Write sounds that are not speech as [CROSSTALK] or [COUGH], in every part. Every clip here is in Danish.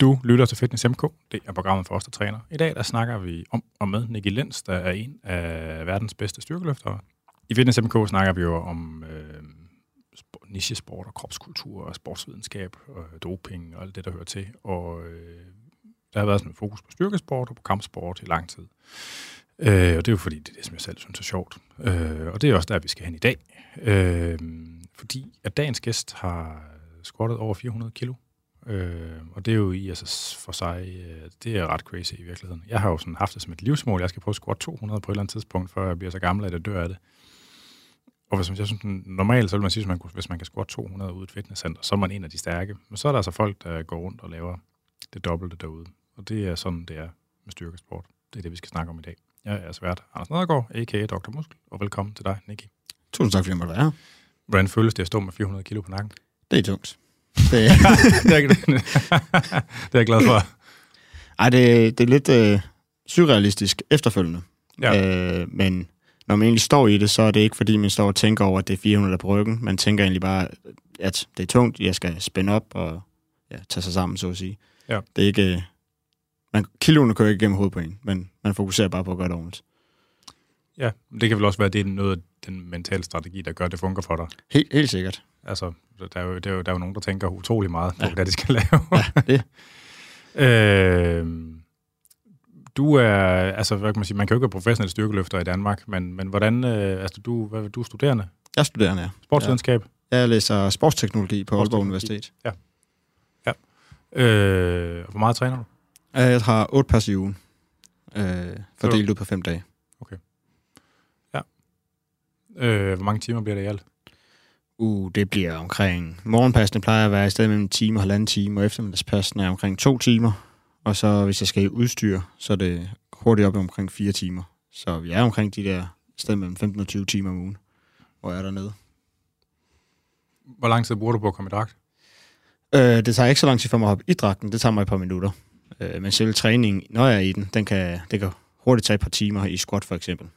Du lytter til Fitness MK. Det er programmet for os, der træner. I dag der snakker vi om og med Nicky Lenz, der er en af verdens bedste styrkeløftere. I Fitness MK snakker vi jo om øh, nichesport og kropskultur og sportsvidenskab og doping og alt det, der hører til. Og øh, der har været sådan en fokus på styrkesport og på kampsport i lang tid. Øh, og det er jo fordi, det er det, som jeg selv synes er sjovt. Øh, og det er også der, vi skal hen i dag. Øh, fordi at dagens gæst har squattet over 400 kilo. Øh, og det er jo i altså for sig, øh, det er ret crazy i virkeligheden. Jeg har jo sådan haft det som et livsmål. Jeg skal prøve at squat 200 på et eller andet tidspunkt, før jeg bliver så gammel, at jeg dør af det. Og hvis jeg synes, normalt så vil man sige, at man, hvis man kan squat 200 ude i et fitnesscenter, så er man en af de stærke. Men så er der altså folk, der går rundt og laver det dobbelte derude. Og det er sådan, det er med styrkesport. Det er det, vi skal snakke om i dag. Jeg er svært Anders Nedergaard, a.k.a. Dr. Muskel, og velkommen til dig, Nicky. Tusind tak, fordi jeg måtte være her. Hvordan føles det at stå med 400 kilo på nakken? Det er tungt. Det, [LAUGHS] [LAUGHS] det, er, jeg glad for. Ej, det, det er lidt øh, surrealistisk efterfølgende. Ja. Øh, men når man egentlig står i det, så er det ikke, fordi man står og tænker over, at det er 400 på ryggen. Man tænker egentlig bare, at det er tungt, jeg skal spænde op og ja, tage sig sammen, så at sige. Ja. Det er ikke... Øh, man, kiloene kører ikke gennem hovedet på en, men man fokuserer bare på at gøre det ordentligt. Ja, det kan vel også være, at det er noget af den mentale strategi, der gør, at det fungerer for dig. Helt, helt sikkert. Altså, der er, jo, der, er jo, der er jo nogen, der tænker utrolig meget på, ja. hvad de skal lave. ja, det. [LAUGHS] øh, du er, altså, hvad kan man sige, man kan jo ikke være professionel styrkeløfter i Danmark, men, men hvordan, øh, altså, du, hvad, du er studerende? Jeg er studerende, ja. Sportsvidenskab? Ja. Jeg læser sportsteknologi på Aalborg Universitet. Ja. ja. Øh, hvor meget træner du? Jeg har otte pas i ugen, øh, fordelt ud på fem dage. Okay. Øh, hvor mange timer bliver det i alt? Uh, det bliver omkring... Morgenpassene plejer at være i stedet mellem en time og halvanden time, og eftermiddagspassene er omkring to timer. Og så hvis jeg skal i udstyr, så er det hurtigt op omkring fire timer. Så vi er omkring de der sted mellem 15 og 20 timer om ugen, hvor jeg er dernede. Hvor lang tid bruger du på at komme i dragt? Øh, det tager ikke så lang tid for mig at hoppe i dragten. Det tager mig et par minutter. Øh, men selv træningen, når jeg er i den, den kan, det kan hurtigt tage et par timer i squat for eksempel.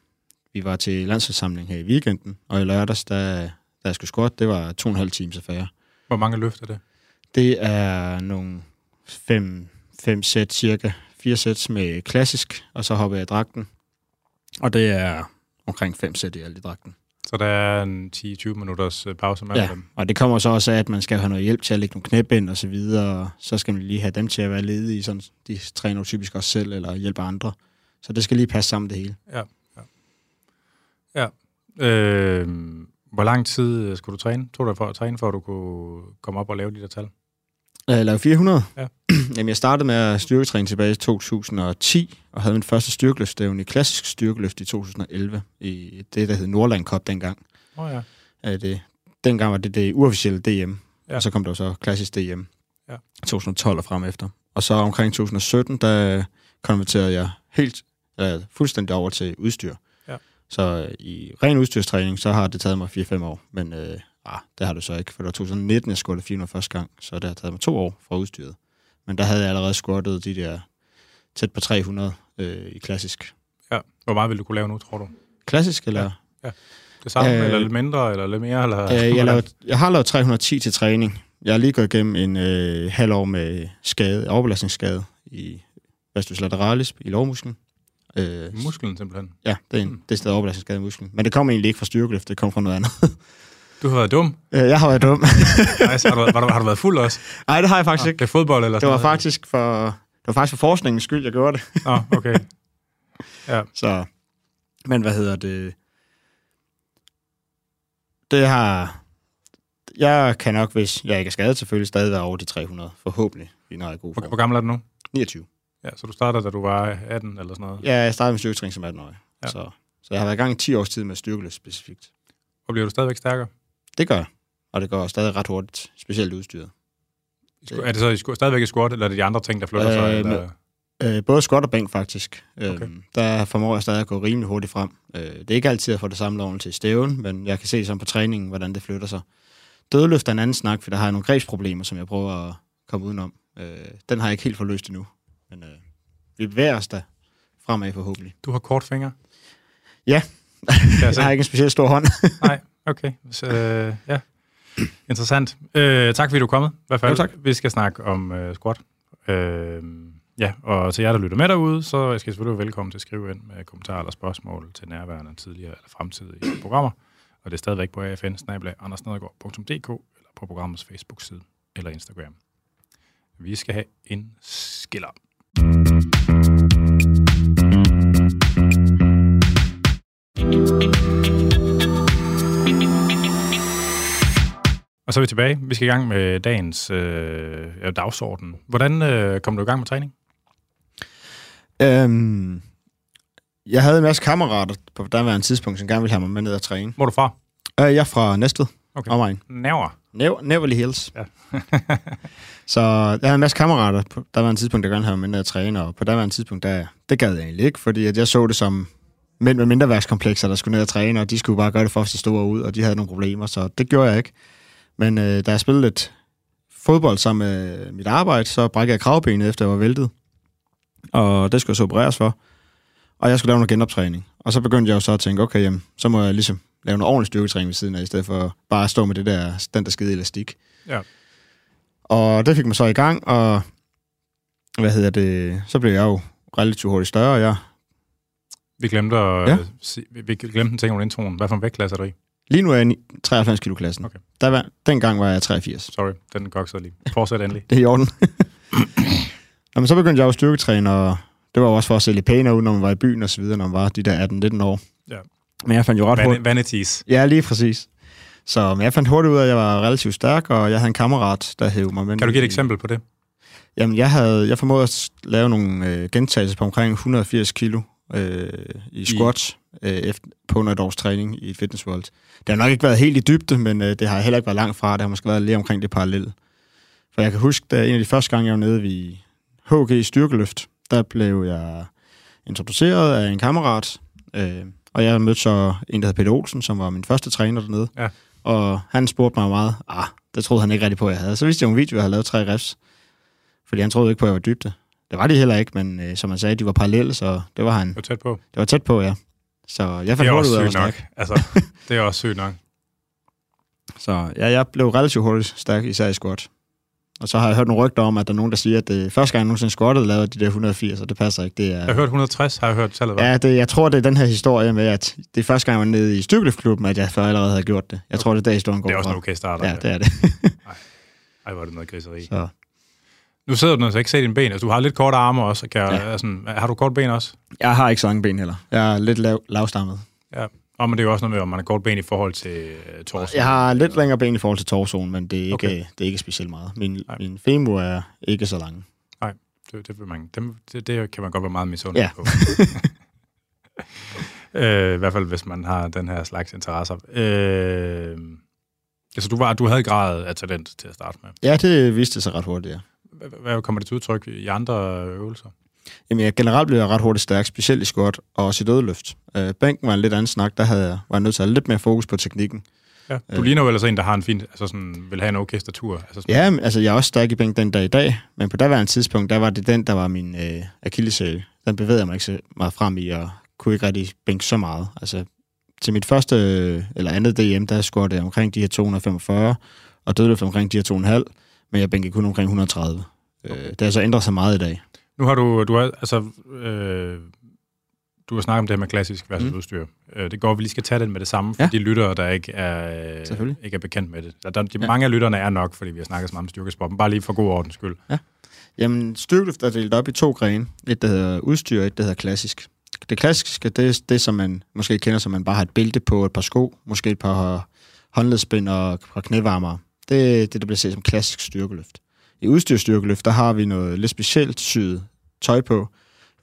Vi var til landsholdssamling her i weekenden, og i lørdags, der, da jeg skulle squat, det var to og en halv times affære. Hvor mange løft er det? Det er nogle fem, fem sæt, cirka fire sæt med klassisk, og så hopper jeg i dragten. Og det er omkring fem sæt i alt i dragten. Så der er en 10-20 minutters pause mellem ja, dem? og det kommer så også af, at man skal have noget hjælp til at lægge nogle knæbind og så videre, og så skal man lige have dem til at være ledige, sådan de træner typisk også selv, eller hjælper andre. Så det skal lige passe sammen det hele. Ja, ja. Øh, hvor lang tid skulle du træne? Tog du for at træne, for at du kunne komme op og lave de der tal? Jeg lavede 400. Ja. [CLEARS THROAT] Jamen, jeg startede med at styrketræne tilbage i 2010, og havde min første styrkeløftstævne i klassisk styrkeløft i 2011, i det, der hed Nordland Cup dengang. Åh oh, ja. Det, dengang var det det uofficielle DM, Ja. og så kom der så klassisk DM Ja. 2012 og frem efter. Og så omkring 2017, der konverterede jeg helt, eller fuldstændig over til udstyr. Ja. Så øh, i ren udstyrstræning, så har det taget mig 4-5 år, men øh, ah, det har det så ikke, for det var 2019, jeg squattede 400 første gang, så det har taget mig to år fra udstyret. Men der havde jeg allerede squattet de der tæt på 300 øh, i klassisk. ja. Hvor meget vil du kunne lave nu, tror du? Klassisk, eller? Det samme, øh, eller lidt mindre, eller lidt mere? Eller, Øh, jeg, [LAUGHS] lavede, jeg har lavet 310 til træning. Jeg har lige gået igennem en øh, halv år med skade, overbelastningsskade i vastus lateralis i lovmusklen. Øh, Musklen simpelthen. ja, det er en Mm. det stadig overbelastningsskade i musklen. Men det kom egentlig ikke fra styrkeløft, det kom fra noget andet. [LAUGHS] Du har været dum. Øh, jeg har været dum. [LAUGHS] Så har, du, været- har, du, har du været fuld også? Nej, det har jeg faktisk Nå, ikke. Det er fodbold eller Det var sådan noget? faktisk for, det var faktisk for forskningens skyld, jeg gjorde det. Nå, okay. [LAUGHS] Ja. Så, men hvad hedder det? Det har... Jeg kan nok, hvis jeg ikke er skadet, selvfølgelig stadig være over de 300. Forhåbentlig, når jeg er god Hvor, form. hvor gammel er du nu? 29. Ja, så du startede, da du var 18 eller sådan noget. Ja, jeg startede med styrketræning som 18-årig. Ja. Så, så jeg har været i gang i 10 års tid med styrkeløft specifikt. Og bliver du stadigvæk stærkere? Det gør jeg. Og det går stadig ret hurtigt, specielt udstyret. Det. Er det så i stadigvæk i squat, eller er det de andre ting, der flytter sig? Øh, Eller? Øh, både squat og bænk, faktisk. Okay. Øhm, der formår jeg stadig at gå rimelig hurtigt frem. Øh, det er ikke altid at få det samme lovende til stævn, men jeg kan se sådan på træningen, hvordan det flytter sig. Dødløft er en anden snak, for der har jeg nogle grebsproblemer, som jeg prøver at komme udenom. Øh, den har jeg ikke helt fået løst endnu. Men øh, vi bevæger os da fremad forhåbentlig. Du har kort fingre? Ja. Jeg [LAUGHS] Jeg har ikke en specielt stor hånd. [LAUGHS] Nej, okay. Så, øh, ja. Interessant. Øh, tak fordi du er kommet. I hvert fald. Jo, tak. Vi skal snakke om øh, squat. Øh, ja, og til jer, der lytter med derude, så skal I selvfølgelig være velkommen til at skrive ind med kommentarer eller spørgsmål til nærværende, tidligere eller fremtidige programmer. Og det er stadigvæk på afn eller på programmets Facebook-side eller Instagram. Vi skal have en skiller. Og så er vi tilbage. Vi skal i gang med dagens øh, dagsorden. Hvordan øh, kom du i gang med træning? Øhm, jeg havde en masse kammerater på daværende tidspunkt, som gerne ville have mig med ned og træne. Hvor er du fra? Øh, jeg er fra Næstved, Okay. omegn. Næver. Nev- Neverly Hills. Ja. [LAUGHS] så jeg havde en masse kammerater Der var en tidspunkt, der gerne havde mindre at med og træne, og på en tidspunkt, der, det gad jeg egentlig ikke, fordi at jeg så det som mænd med mindre mindreværkskomplekser, der skulle ned og træne, og de skulle bare gøre det for at se store ud, og de havde nogle problemer, så det gjorde jeg ikke. Men øh, da jeg spillede lidt fodbold sammen med mit arbejde, så brækkede jeg kravbenet, efter jeg var væltet. Og det skulle jeg så opereres for. Og jeg skulle lave noget genoptræning. Og så begyndte jeg jo så at tænke, okay, jamen, så må jeg ligesom lave noget ordentlig styrketræning ved siden af, i stedet for bare at stå med det der, den der skide elastik. Ja. Og det fik mig så i gang, og hvad hedder det, så blev jeg jo relativt hurtigt større, og jeg Vi glemte, at, Ja. ja. si, vi glemte en ting om introen. Hvad for en vægtklasse er du i? Lige nu er jeg i 93 kilo klassen. Okay. Der var, dengang var jeg 83. Sorry, den goksede lige. Fortsæt endelig. [LAUGHS] Det er i orden. Nå, men så begyndte jeg jo at styrketræne, og det var jo også for at se lidt pænere ud, når man var i byen og så videre, når man var de der 18-19 år. Ja. Men jeg fandt jo ret hurtigt... Van- vanities. Ja, lige præcis. Så men jeg fandt hurtigt ud af, at jeg var relativt stærk, og jeg havde en kammerat, der hævde mig med. Kan du give et i- eksempel på det? Jamen, jeg havde, jeg formåede at lave nogle øh, gentagelser på omkring 180 kilo øh, i squats øh, efter, på under et års træning i Fitness World. Det har nok ikke været helt i dybde, men øh, det har heller ikke været langt fra. Det har måske været lige omkring det parallelle. For jeg kan huske, da en af de første gange, jeg var nede ved HG Styrkeløft, der blev jeg introduceret af en kammerat, øh, og jeg mødte så en, der hed Peter Olsen, som var min første træner dernede. Ja. Og han spurgte mig meget, ah, det troede han ikke rigtig på, jeg havde. Så viste jeg en video, jeg havde lavet tre reps, fordi han troede ikke på, at jeg var dybde. Det var de heller ikke, men øh, som han sagde, de var parallelle, så det var han. Du er tæt på. Det var tæt på, ja. Så jeg Det fandt hurtigt ud af, at var nok. stærk. Altså, [LAUGHS] det er også sygt nok. Så ja, jeg blev relativt hurtigt stærk, især i squat. Og så har jeg hørt nogle rygter om, at der er nogen, der siger, at det første gang, jeg nogensinde squattede, lavede de der 180, og det passer ikke. Det er, Jeg har hørt 160, har jeg hørt tallet var. Ja, det, jeg tror, det er den her historie med, at det er første gang, jeg var nede i styrkeløftklubben, at jeg før allerede havde gjort det. Jeg tror, det er der, historien går Det er også en okay start. Ja, det er det. [LAUGHS] Ej, hvor er det noget griseri. Så. Nu sidder du altså ikke se dine ben. Altså, du har lidt korte arme også. Kan Ja. sådan, har du kort ben også? Jeg har ikke så lange ben heller. Jeg er lidt lav, lavstammet. Ja. Og men det er jo også noget med, om man har kort ben i forhold til uh, torso. Jeg har lidt længere ben i forhold til torsoen, men det er ikke, Okay. det er ikke specielt meget. Min, Nej. min femur er ikke så lang. Det, det, vil man, det, det, det kan man godt være meget misundelig Ja. på. [LAUGHS] øh, I hvert fald, hvis man har den her slags interesser. Øh, altså, du, var, du havde grad af talent til at starte med. Ja, det viste sig ret hurtigt, ja. Hvad kommer det til udtryk i andre øvelser? Jamen, jeg generelt blev jeg ret hurtigt stærk, specielt i squat og også i dødeløft. Øh, bænken var en lidt anden snak, der havde, jeg- var jeg nødt til at have lidt mere fokus på teknikken. Ja. Du Øh. ligner jo ellers en, der har en fin, altså sådan, vil have en okay statur. Altså sådan, Ja, men, altså jeg er også stærk i bænk den dag i dag, men på daværende tidspunkt, der var det den, der var min øh, akilleshæl. Den bevægede jeg mig ikke så meget frem i, og kunne ikke rigtig bænke så meget. Altså til mit første øh, eller andet DM, der scorede jeg omkring de her 245, og dødløft omkring de her 2,5, men jeg bænkede kun omkring 130. Øh, det har så ændret sig meget i dag. Nu har du, du har, altså, øh, du har snakket om det her med klassisk versus Mm. udstyr. Øh, det går, at vi lige skal tage det med det samme, for Ja. ja. de lyttere, der ikke er, ikke er bekendt med det. Der, der, de, Ja. ja. Mange af lytterne er nok, fordi vi har snakket så meget om styrkesport, men bare lige for god ordens skyld. Jamen, styrkeløft er delt op i to grene. Et, der hedder udstyr, og et, der hedder klassisk. Det klassiske, det er det, som man måske kender, som man bare har et bælte på, et par sko, måske et par håndledsbind og et par knævarmere. Det er det, der bliver set som klassisk styrkeløft. I udstyrstyrkeløft, der har vi noget lidt specielt syet tøj på.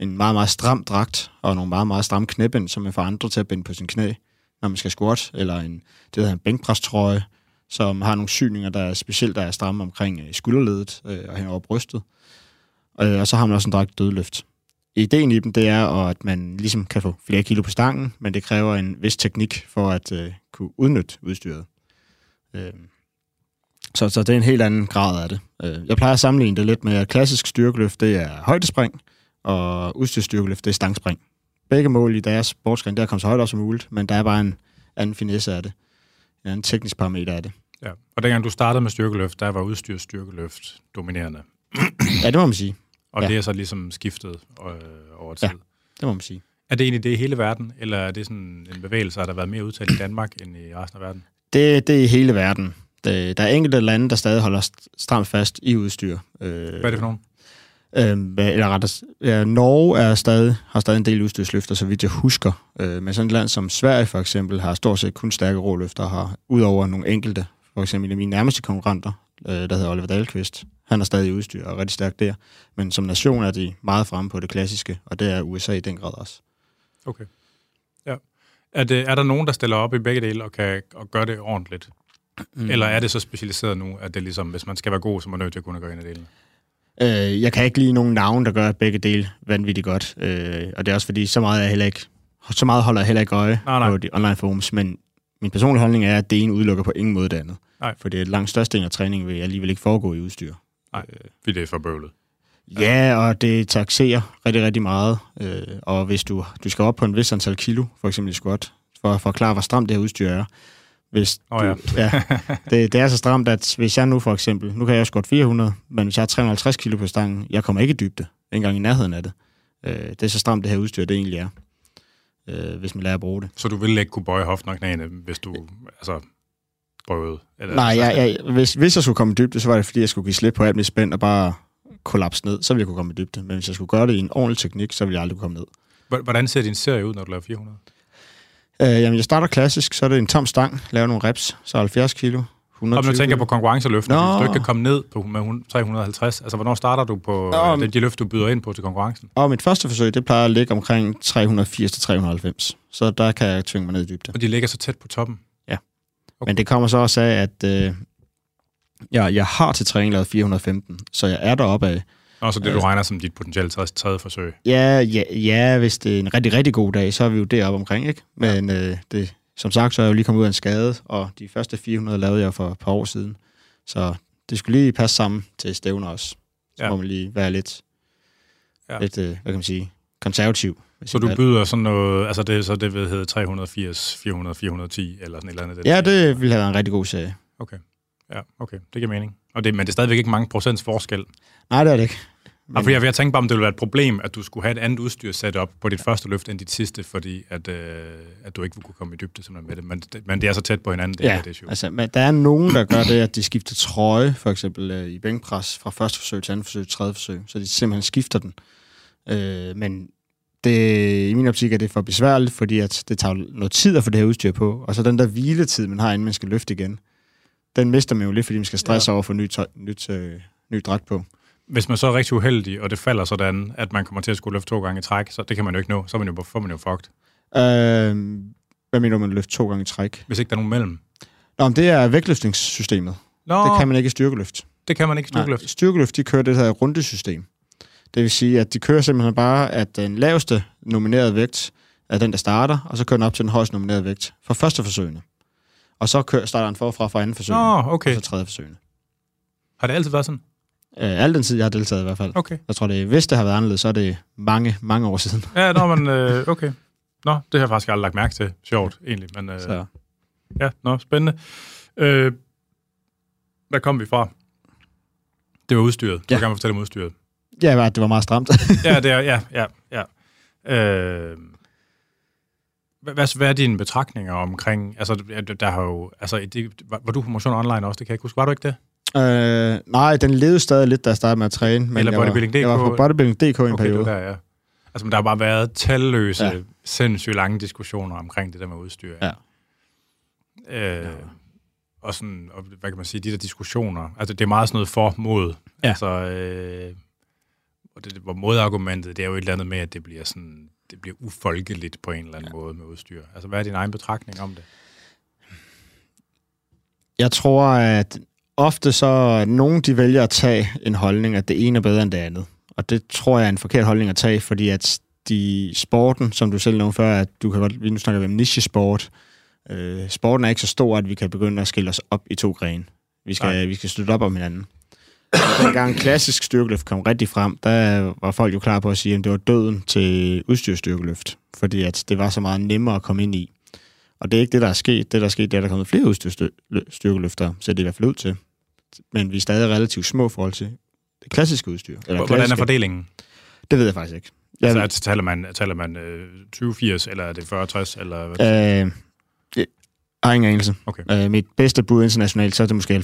En meget, meget stram dragt og nogle meget, meget stramme knæbind, som man får andre til at binde på sin knæ, når man skal squat, eller en, det hedder en bænkprestrøje, som har nogle syninger, der er specielt der er stramme omkring øh, skulderledet øh, og hen over brystet. Øh, og så har man også en dragt dødløft. Ideen i dem, det er, at man ligesom kan få flere kilo på stangen, men det kræver en vis teknik for at øh, kunne udnytte udstyret. Øh, så, så det er en helt anden grad af det. Øh, jeg plejer at sammenligne det lidt med, at klassisk styrkeløft, det er højdespring, og udstyrsstyrkeløft, det er stangspring. Begge mål i deres sportsgren, det er at komme så højt op som muligt, men der er bare en anden finesse af det. En anden teknisk parameter af det. Ja. Og dengang du startede med styrkeløft, der var udstyr styrkeløft dominerende. Ja, det må man sige. Og Ja. det er så ligesom skiftet øh, over tid. Ja. Det må man sige. Er det egentlig det i hele verden, eller er det sådan en bevægelse, der har været mere udtalt i Danmark end i resten af verden? Det, det er i hele verden. Det, der er enkelte lande, der stadig holder st- stramt fast i udstyr. Øh, Hvad er det for nogen? Øh, eller rettere, ja, Norge er stadig, har stadig en del udstyrsløfter, så vidt jeg husker. Øh, men sådan et land som Sverige for eksempel har stort set kun stærke råløfter, har udover nogle enkelte, for eksempel en af mine nærmeste konkurrenter, øh, der hedder Oliver Dahlqvist. Han er stadig udstyr og er rigtig stærk der. Men som nation er de meget fremme på det klassiske, og det er USA i den grad også. Okay. Ja. Er, det, er der nogen, der stiller op i begge dele og kan og gøre det ordentligt? Mm. Eller er det så specialiseret nu, at det ligesom, hvis man skal være god, så er man nødt til at kunne gøre en af delene? Øh, jeg kan ikke lide nogen navn, der gør begge dele vanvittigt godt. Øh, og det er også fordi, så meget, er jeg heller ikke, så meget holder jeg heller ikke øje Nej, nej. på de online forums. Men min personlige holdning er, at det ene udelukker på ingen måde det andet. Nej. For det er langt størstedelen af træningen vil alligevel ikke foregå i udstyr. Nej, fordi det er for bøvlet. Ja, og det taxerer rigtig, rigtig meget. Øh, og hvis du, du skal op på en vis antal kilo, for eksempel i squat, for at forklare, hvor stramt det her udstyr er. Hvis Åh, du, ja. ja [LAUGHS] det, det er så stramt, at hvis jeg nu for eksempel, nu kan jeg jo squat 400, men hvis jeg har 350 kilo på stangen, jeg kommer ikke i dybde, ikke engang i nærheden af det. Øh, det er så stramt, det her udstyr, det egentlig er, øh, hvis man lærer at bruge det. Så du ville ikke kunne bøje hoften og knæene, hvis du altså, prøvede? Eller, Nej, jeg, jeg, hvis, hvis jeg skulle komme i dybde, så var det fordi, jeg skulle give slip på alt mit spænd og bare kollapse ned, så ville jeg kunne komme i dybde. Men hvis jeg skulle gøre det i en ordentlig teknik, så ville jeg aldrig kunne komme ned. Hvordan ser din serie ud, når du laver 400? Øh, jamen, jeg starter klassisk, så er det en tom stang, laver nogle reps, så 70 kilo, Og 120 nu tænker jeg på kilo. konkurrenceløften, Nå. hvis du ikke kan komme ned på med hun- 350, altså hvornår starter du på Nå, øh, de, løft, du byder ind på til konkurrencen? Og mit første forsøg, det plejer at ligge omkring 380-390, så der kan jeg tvinge mig ned i dybde. Og de ligger så tæt på toppen? Men det kommer så også af, at øh, jeg, jeg har til træning lavet 415, så jeg er deroppe af. Og så det, du Øh. regner som dit potentielle tredje, tredje forsøg. Ja, ja, ja, hvis det er en rigtig, rigtig god dag, så er vi jo deroppe omkring, ikke? Men øh, det, som sagt, så er jeg jo lige kommet ud af en skade, og de første 400 lavede jeg for et par år siden. Så det skulle lige passe sammen til stævner også. Så Ja. ja. må man lige være lidt, Ja. ja. lidt øh, hvad kan man sige, konservativ. Så du byder sådan noget, altså det, så det vil hedde 380, 400, 410, eller sådan et eller andet. Ja, det ville have været en rigtig god serie. Okay. Ja, okay. Det giver mening. Og det, men det er stadigvæk ikke mange procents forskel. Nej, det er det ikke. Men... Og fordi jeg, jeg tænkte bare, om det ville være et problem, at du skulle have et andet udstyr sat op på dit første løft end dit sidste, fordi at, øh, at du ikke kunne komme i dybde simpelthen med det. Men, det- men det er så tæt på hinanden, det Ja, er det issue. altså, men der er nogen, der gør det, at de skifter trøje, for eksempel øh, i bænkpres, fra første forsøg til andet forsøg til tredje forsøg, så de simpelthen skifter den. Øh, men det, i min optik er det for besværligt, fordi at det tager noget tid at få det her udstyr på, og så den der hviletid, man har, inden man skal løfte igen, den mister man jo lidt, fordi man skal stresse ja. over at få nyt, tøj, nyt, øh, ny dragt på. Hvis man så er rigtig uheldig, og det falder sådan, at man kommer til at skulle løfte to gange i træk, så det kan man jo ikke nå. Så er man jo, får man jo fucked. Øh, hvad mener du, man løfter to gange i træk? Hvis ikke der er nogen mellem. Nå, men det er vægtløftningssystemet. Nå, Det kan man ikke i styrkeløft. det kan man ikke i styrkeløft. Nej, styrkeløft, de kører det her rundesystem. Det vil sige, at de kører simpelthen bare, at den laveste nominerede vægt er den, der starter, og så kører den op til den højeste nominerede vægt for første forsøgene. Og så kører, starter den forfra fra anden forsøg, Nå, okay. og så tredje forsøgene. Har det altid været sådan? Øh, al den tid, jeg har deltaget i hvert fald. Okay. Jeg tror, det, hvis det har været anderledes, så er det mange, mange år siden. Ja, nå, men [LAUGHS] øh, okay. Nå, det har jeg faktisk aldrig lagt mærke til. Sjovt, egentlig. Men, øh, Så. Ja, nå, spændende. Øh, hvad kom vi fra? Det var udstyret. Du Ja. kan gerne fortælle om udstyret. Ja, det var meget stramt. [LAUGHS] Ja, det er, ja, ja, ja. Øh, hvad, hvad, er dine betragtninger omkring, altså, der- der har jo, altså, det, var, var du på Motion Online også, det kan jeg ikke huske, var du ikke det? Øh, nej, den levede stadig lidt, da jeg startede med at træne. Men Eller jeg var, Bodybuilding.dk? Jeg var på Bodybuilding.dk i en Okay, det periode. var der, ja. Altså, der har bare været talløse, ja. Ja. sindssygt lange diskussioner omkring det der med udstyr. Ja. Øh, og sådan, og hvad kan man sige, de der diskussioner, altså det er meget sådan noget for mod. Ja. Altså, øh, og det, hvor modargumentet, det er jo et eller andet med, at det bliver sådan, det bliver ufolkeligt på en eller anden ja. måde med udstyr. Altså, hvad er din egen betragtning om det? Jeg tror, at ofte så nogen, de vælger at tage en holdning, at det ene er bedre end det andet. Og det tror jeg er en forkert holdning at tage, fordi at de sporten, som du selv nævnte før, at du kan godt, vi nu snakker om niche-sport, øh, sporten er ikke så stor, at vi kan begynde at skille os op i to grene. Vi skal, Nej. vi skal støtte op om hinanden. Dengang klassisk styrkeløft kom rigtig frem, der var folk jo klar på at sige, at det var døden til udstyrsstyrkeløft, fordi at det var så meget nemmere at komme ind i. Og det er ikke det, der er sket. Det, der er sket, det er, at der er kommet flere udstyrstyrkeløfter, så det er i hvert fald ud til. Men vi er stadig relativt små i forhold til det klassiske udstyr. Eller Hvordan er klassiske- fordelingen? Det ved jeg faktisk ikke. Jeg, Altså, altså, taler man, taler man øh, 20-80, eller er det 40-60, eller hvad? øh, har ingen anelse. Okay. Øh, mit bedste bud internationalt, så er det måske 90-10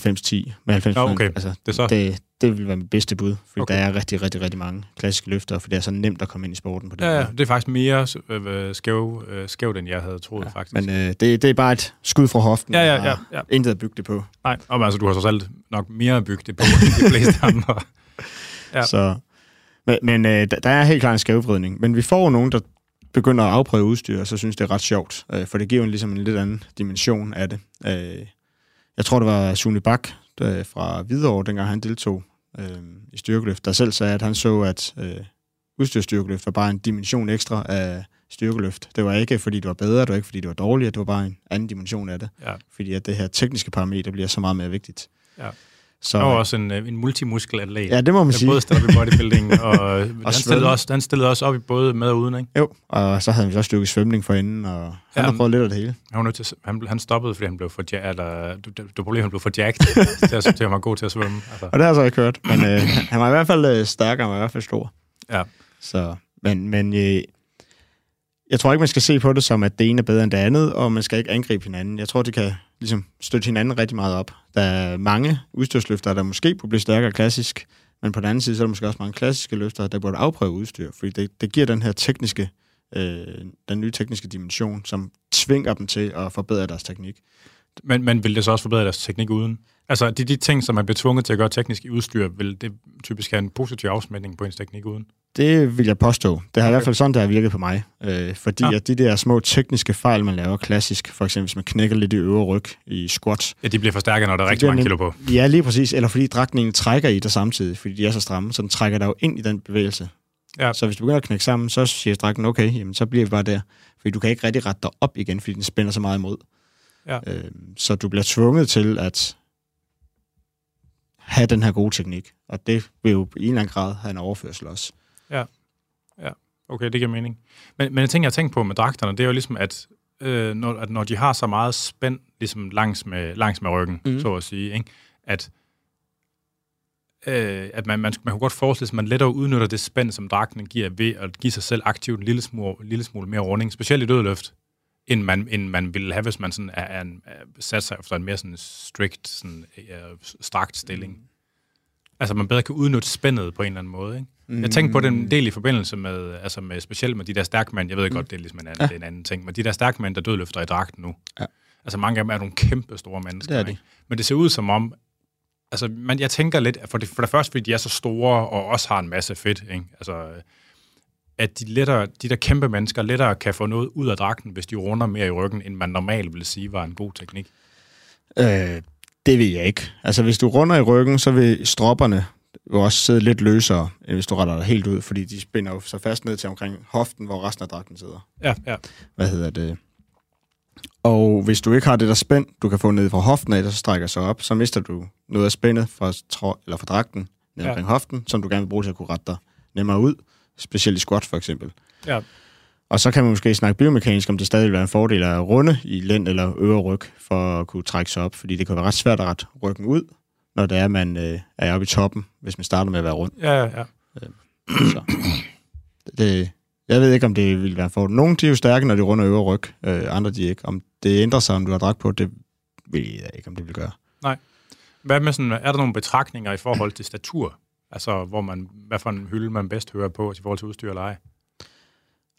med 90 Nå, okay. Altså, Det så? det, det vil være mit bedste bud, for Okay. der er rigtig, rigtig, rigtig mange klassiske løfter, for det er så nemt at komme ind i sporten på den Ja, ja, måde. det er faktisk mere øh, skæv, øh, skævt, end jeg havde troet, ja, faktisk. Men øh, det, det er bare et skud fra hoften. ja, ja, ja, ja. Intet at bygge det på. Nej, og, altså, du har så selv nok mere bygget det på, end de fleste [LAUGHS] andre. Ja. Så, men men øh, der, er helt klart en skævvridning. Men vi får nogen, der begynder at afprøve udstyr, så synes det er ret sjovt. Øh, for det giver jo ligesom en lidt anden dimension af det. Øh, jeg tror, det var Sune Bak øh, fra Hvidovre, dengang han deltog øh, i styrkeløft, der selv sagde, at han så, at øh, udstyrstyrkeløft var bare en dimension ekstra af styrkeløft. Det var ikke, fordi det var bedre, det var ikke, fordi det var dårligere, det var bare en anden dimension af det. Ja. Fordi at det her tekniske parameter bliver så meget mere vigtigt. Ja. Så, Og også en, øh, en multimuskelatlet. ja, det må man sige. både op i bodybuilding, og, [LAUGHS] han, Og stillede svømme. også, han stillede også op i både med og uden, ikke? Jo, og så havde vi også stykket svømning for enden, og han Ja, har prøvet lidt af det hele. Han, var nødt til, han, han stoppede, fordi han blev for, ja, eller, du, du, du problem, han blev for jacked [LAUGHS] til, at, til at være god til at svømme. Altså, Og det har så ikke hørt, men øh, han var i hvert fald øh, stærkere, han var i hvert fald stor. ja. Så, men, men øh, jeg tror ikke, man skal se på det som, at det ene er bedre end det andet, og man skal ikke angribe hinanden. Jeg tror, det kan ligesom støtte hinanden rigtig meget op. Der er mange udstyrsløfter, der måske kunne blive stærkere klassisk, men på den anden side, så er der måske også mange klassiske løfter, der burde afprøve udstyr, fordi det, det giver den her tekniske, øh, den nye tekniske dimension, som tvinger dem til at forbedre deres teknik. Men, men vil det så også forbedre deres teknik uden? Altså, de, de ting, som man bliver tvunget til at gøre teknisk i udstyr, vil det typisk have en positiv afsmætning på ens teknik uden? Det vil jeg påstå. Det har i hvert fald sådan, det har virket på mig. Øh, fordi Ja. at de der små tekniske fejl, man laver klassisk, for eksempel hvis man knækker lidt i øvre ryg i squat. Ja, de bliver forstærket, når der er rigtig mange kilo på. Ja, lige præcis. Eller fordi egentlig trækker i dig samtidig, fordi de er så stramme, så den trækker dig jo ind i den bevægelse. Ja. Så hvis du begynder at knække sammen, så siger dragten, okay, jamen, så bliver vi bare der. Fordi du kan ikke rigtig rette dig op igen, fordi den spænder så meget imod. Ja. Øh, så du bliver tvunget til at have den her gode teknik. Og det vil jo i en eller anden grad have en overførsel også. Okay, det giver mening. Men, men en ting, jeg har tænkt på med dragterne, det er jo ligesom, at, øh, når, at når de har så meget spænd ligesom langs med, langs med ryggen, mm. Så at sige, ikke? at, øh, at man, man, man kunne godt forestille sig, at man lettere udnytter det spænd, som dragten giver ved at give sig selv aktivt en lille smule, lille smule mere runding, specielt i dødløft, end man, end man ville have, hvis man sådan er, er, en, er sat sig efter en mere sådan strict, sådan, øh, strakt stilling. Mm. Altså, man bedre kan udnytte spændet på en eller anden måde, ikke? Mm. Jeg tænkte på den del i forbindelse med, altså med specielt med de der stærkmænd, jeg ved godt, det er ligesom en anden, ja. det er en anden ting, men de der stærkmænd, der dødløfter i dragten nu, Ja. altså mange af dem er nogle kæmpe store mennesker, Det er de. Ikke? men det ser ud som om, altså man, jeg tænker lidt, for det, for det første, fordi de er så store, og også har en masse fedt, ikke? Altså, at de, lettere, de der kæmpe mennesker lettere kan få noget ud af dragten, hvis de runder mere i ryggen, end man normalt ville sige var en god teknik. Øh, det ved jeg ikke. Altså, hvis du runder i ryggen, så vil stropperne jo også sidde lidt løsere, end hvis du retter dig helt ud, fordi de spænder jo så fast ned til omkring hoften, hvor resten af dragten sidder. Ja, ja. Hvad hedder det? Og hvis du ikke har det der spænd, du kan få ned fra hoften af, der så strækker sig op, så mister du noget af spændet fra, trå- eller fra dragten ned Ja. omkring hoften, som du gerne vil bruge til at kunne rette dig nemmere ud, specielt i squat for eksempel. ja. Og så kan man måske snakke biomekanisk, om det stadig vil være en fordel at runde i lænd eller øvre ryg, for at kunne trække sig op, fordi det kan være ret svært at rette ryggen ud, når det er, man øh, er oppe i toppen, hvis man starter med at være rund. Ja, ja, ja. Så. Det, jeg ved ikke, om det vil være en fordel. Nogle de er jo stærke, når de runder øvre ryg, øh, andre de ikke. Om det ændrer sig, om du har dragt på, det ved jeg ikke, om det vil gøre. Hvad med sådan, er der nogle betragtninger i forhold til statur? Altså, hvor man, hvad for en hylde man bedst hører på i forhold til udstyr eller ej?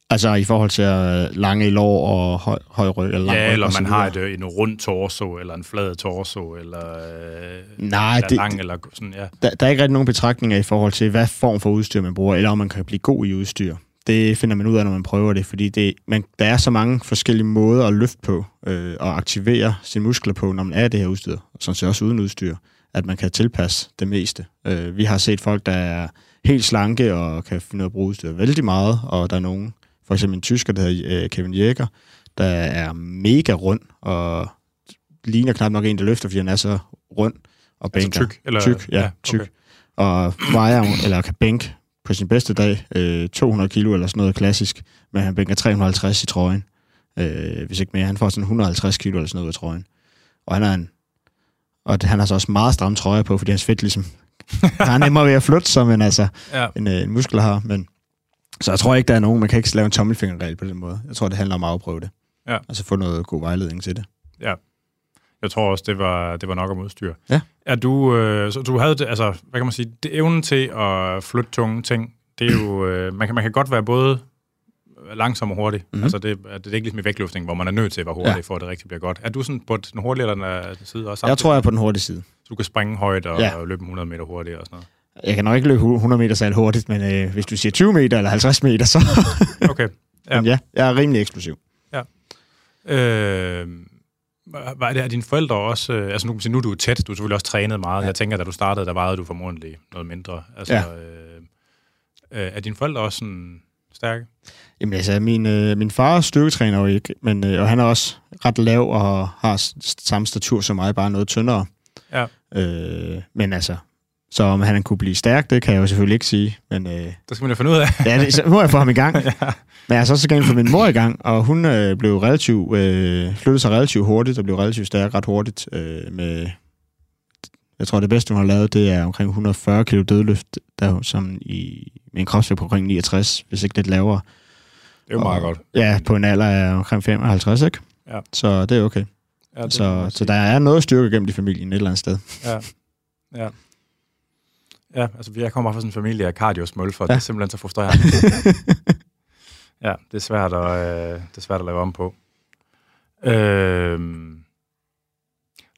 Altså i forhold til øh, lange lår og høj, høj ryg, eller lang Ja, ryg eller man har et, øh, en rund torso, eller en flad torso, eller, øh, Nej, eller det- lang, eller sådan, ja. der, der er ikke rigtig nogen betragtninger i forhold til, hvad form for udstyr man bruger, eller om man kan blive god i udstyr. Det finder man ud af, når man prøver det, fordi det, man, der er så mange forskellige måder at løfte på øh, og aktivere sine muskler på, når man er det her udstyr, og sådan set også uden udstyr, at man kan tilpasse det meste. Øh, vi har set folk, der er helt slanke og kan finde at bruge udstyr vældig meget, og der er nogen, for eksempel en tysker, der hedder øh, Kevin Jäger, der er mega rund og ligner knap nok en, der løfter, fordi han er så rund og Altså bænker. tyk, eller- tyk, ja, ja, tyk. okay. Og vejer, eller kan bænke på sin bedste dag øh, 200 kilo eller sådan noget klassisk, men han bænker 350 i trøjen. Øh, hvis ikke mere. Han får sådan 150 kilo eller sådan noget af trøjen. Og han er en, og han har så også meget stramme trøjer på, fordi hans fedt ligesom Han er nemmere ved at flytte sig, men altså, Ja. en, øh, en muskel har. Men, så jeg tror ikke, der er nogen, man kan ikke lave en tommelfingerregel på den måde. Jeg tror, det handler om at afprøve det. Ja. Altså få noget god vejledning til det. Jeg tror også, det var, det var nok om udstyr. Ja. Er du, øh, så du havde altså, hvad kan man sige, det evnen til at flytte tunge ting, det er jo, øh, man, kan, man kan godt være både langsom og hurtig. Mhm. Mm-hmm. Altså, det, det er ikke ligesom i vægtløftning, hvor man er nødt til at være hurtig, Ja. ja. for at det rigtig bliver godt. Er du sådan på den hurtige eller den side også? Jeg tror, jeg er på den hurtige side. Så du kan springe højt og Ja. ja. løbe 100 meter hurtigt og sådan noget. Jeg kan nok ikke løbe 100 meter særlig hurtigt, men øh, hvis du siger 20 meter eller 50 meter, så [LAUGHS] Okay. ja. Men ja, jeg er rimelig eksplosiv. Øh, var det, er dine forældre også, øh, altså nu kan man sige, nu er du tæt, du har selvfølgelig også trænet meget. Ja. Ja. Jeg tænker, da du startede, der vejede du formodentlig noget mindre. Altså, Ja. ja. øh, øh, er dine forældre også sådan stærke? Jamen altså, min, øh, min far er styrketræner jo ikke, men, øh, og han er også ret lav og har samme statur som mig, bare noget tyndere. Ja. Øh, men altså, så om han kunne blive stærk, det kan jeg jo selvfølgelig ikke sige. Men øh, Det skal man jo finde ud af. ja, det, så må jeg få ham i gang. [LAUGHS] ja. Men jeg har så også gerne få min mor i gang, og hun øh, blev relativt, øh, flyttede sig relativt hurtigt, og blev relativt stærk ret hurtigt. Øh, med, jeg tror, det bedste, hun har lavet, det er omkring 140 kilo dødløft, der som i, en kropsvægt på omkring 69, hvis ikke lidt lavere. Det er jo meget Og- godt. Ja, på en alder af omkring 55, ikke? Ja. Så det er okay. Ja, det så, så der er noget styrke gennem i familien et eller andet sted. Ja. ja. Ja, altså jeg kommer fra sådan en familie af cardio-smøl, for ja. Ja. det er simpelthen så frustrerende. [LAUGHS] ja, det er svært at, øh, det er svært at lave om på. Øh,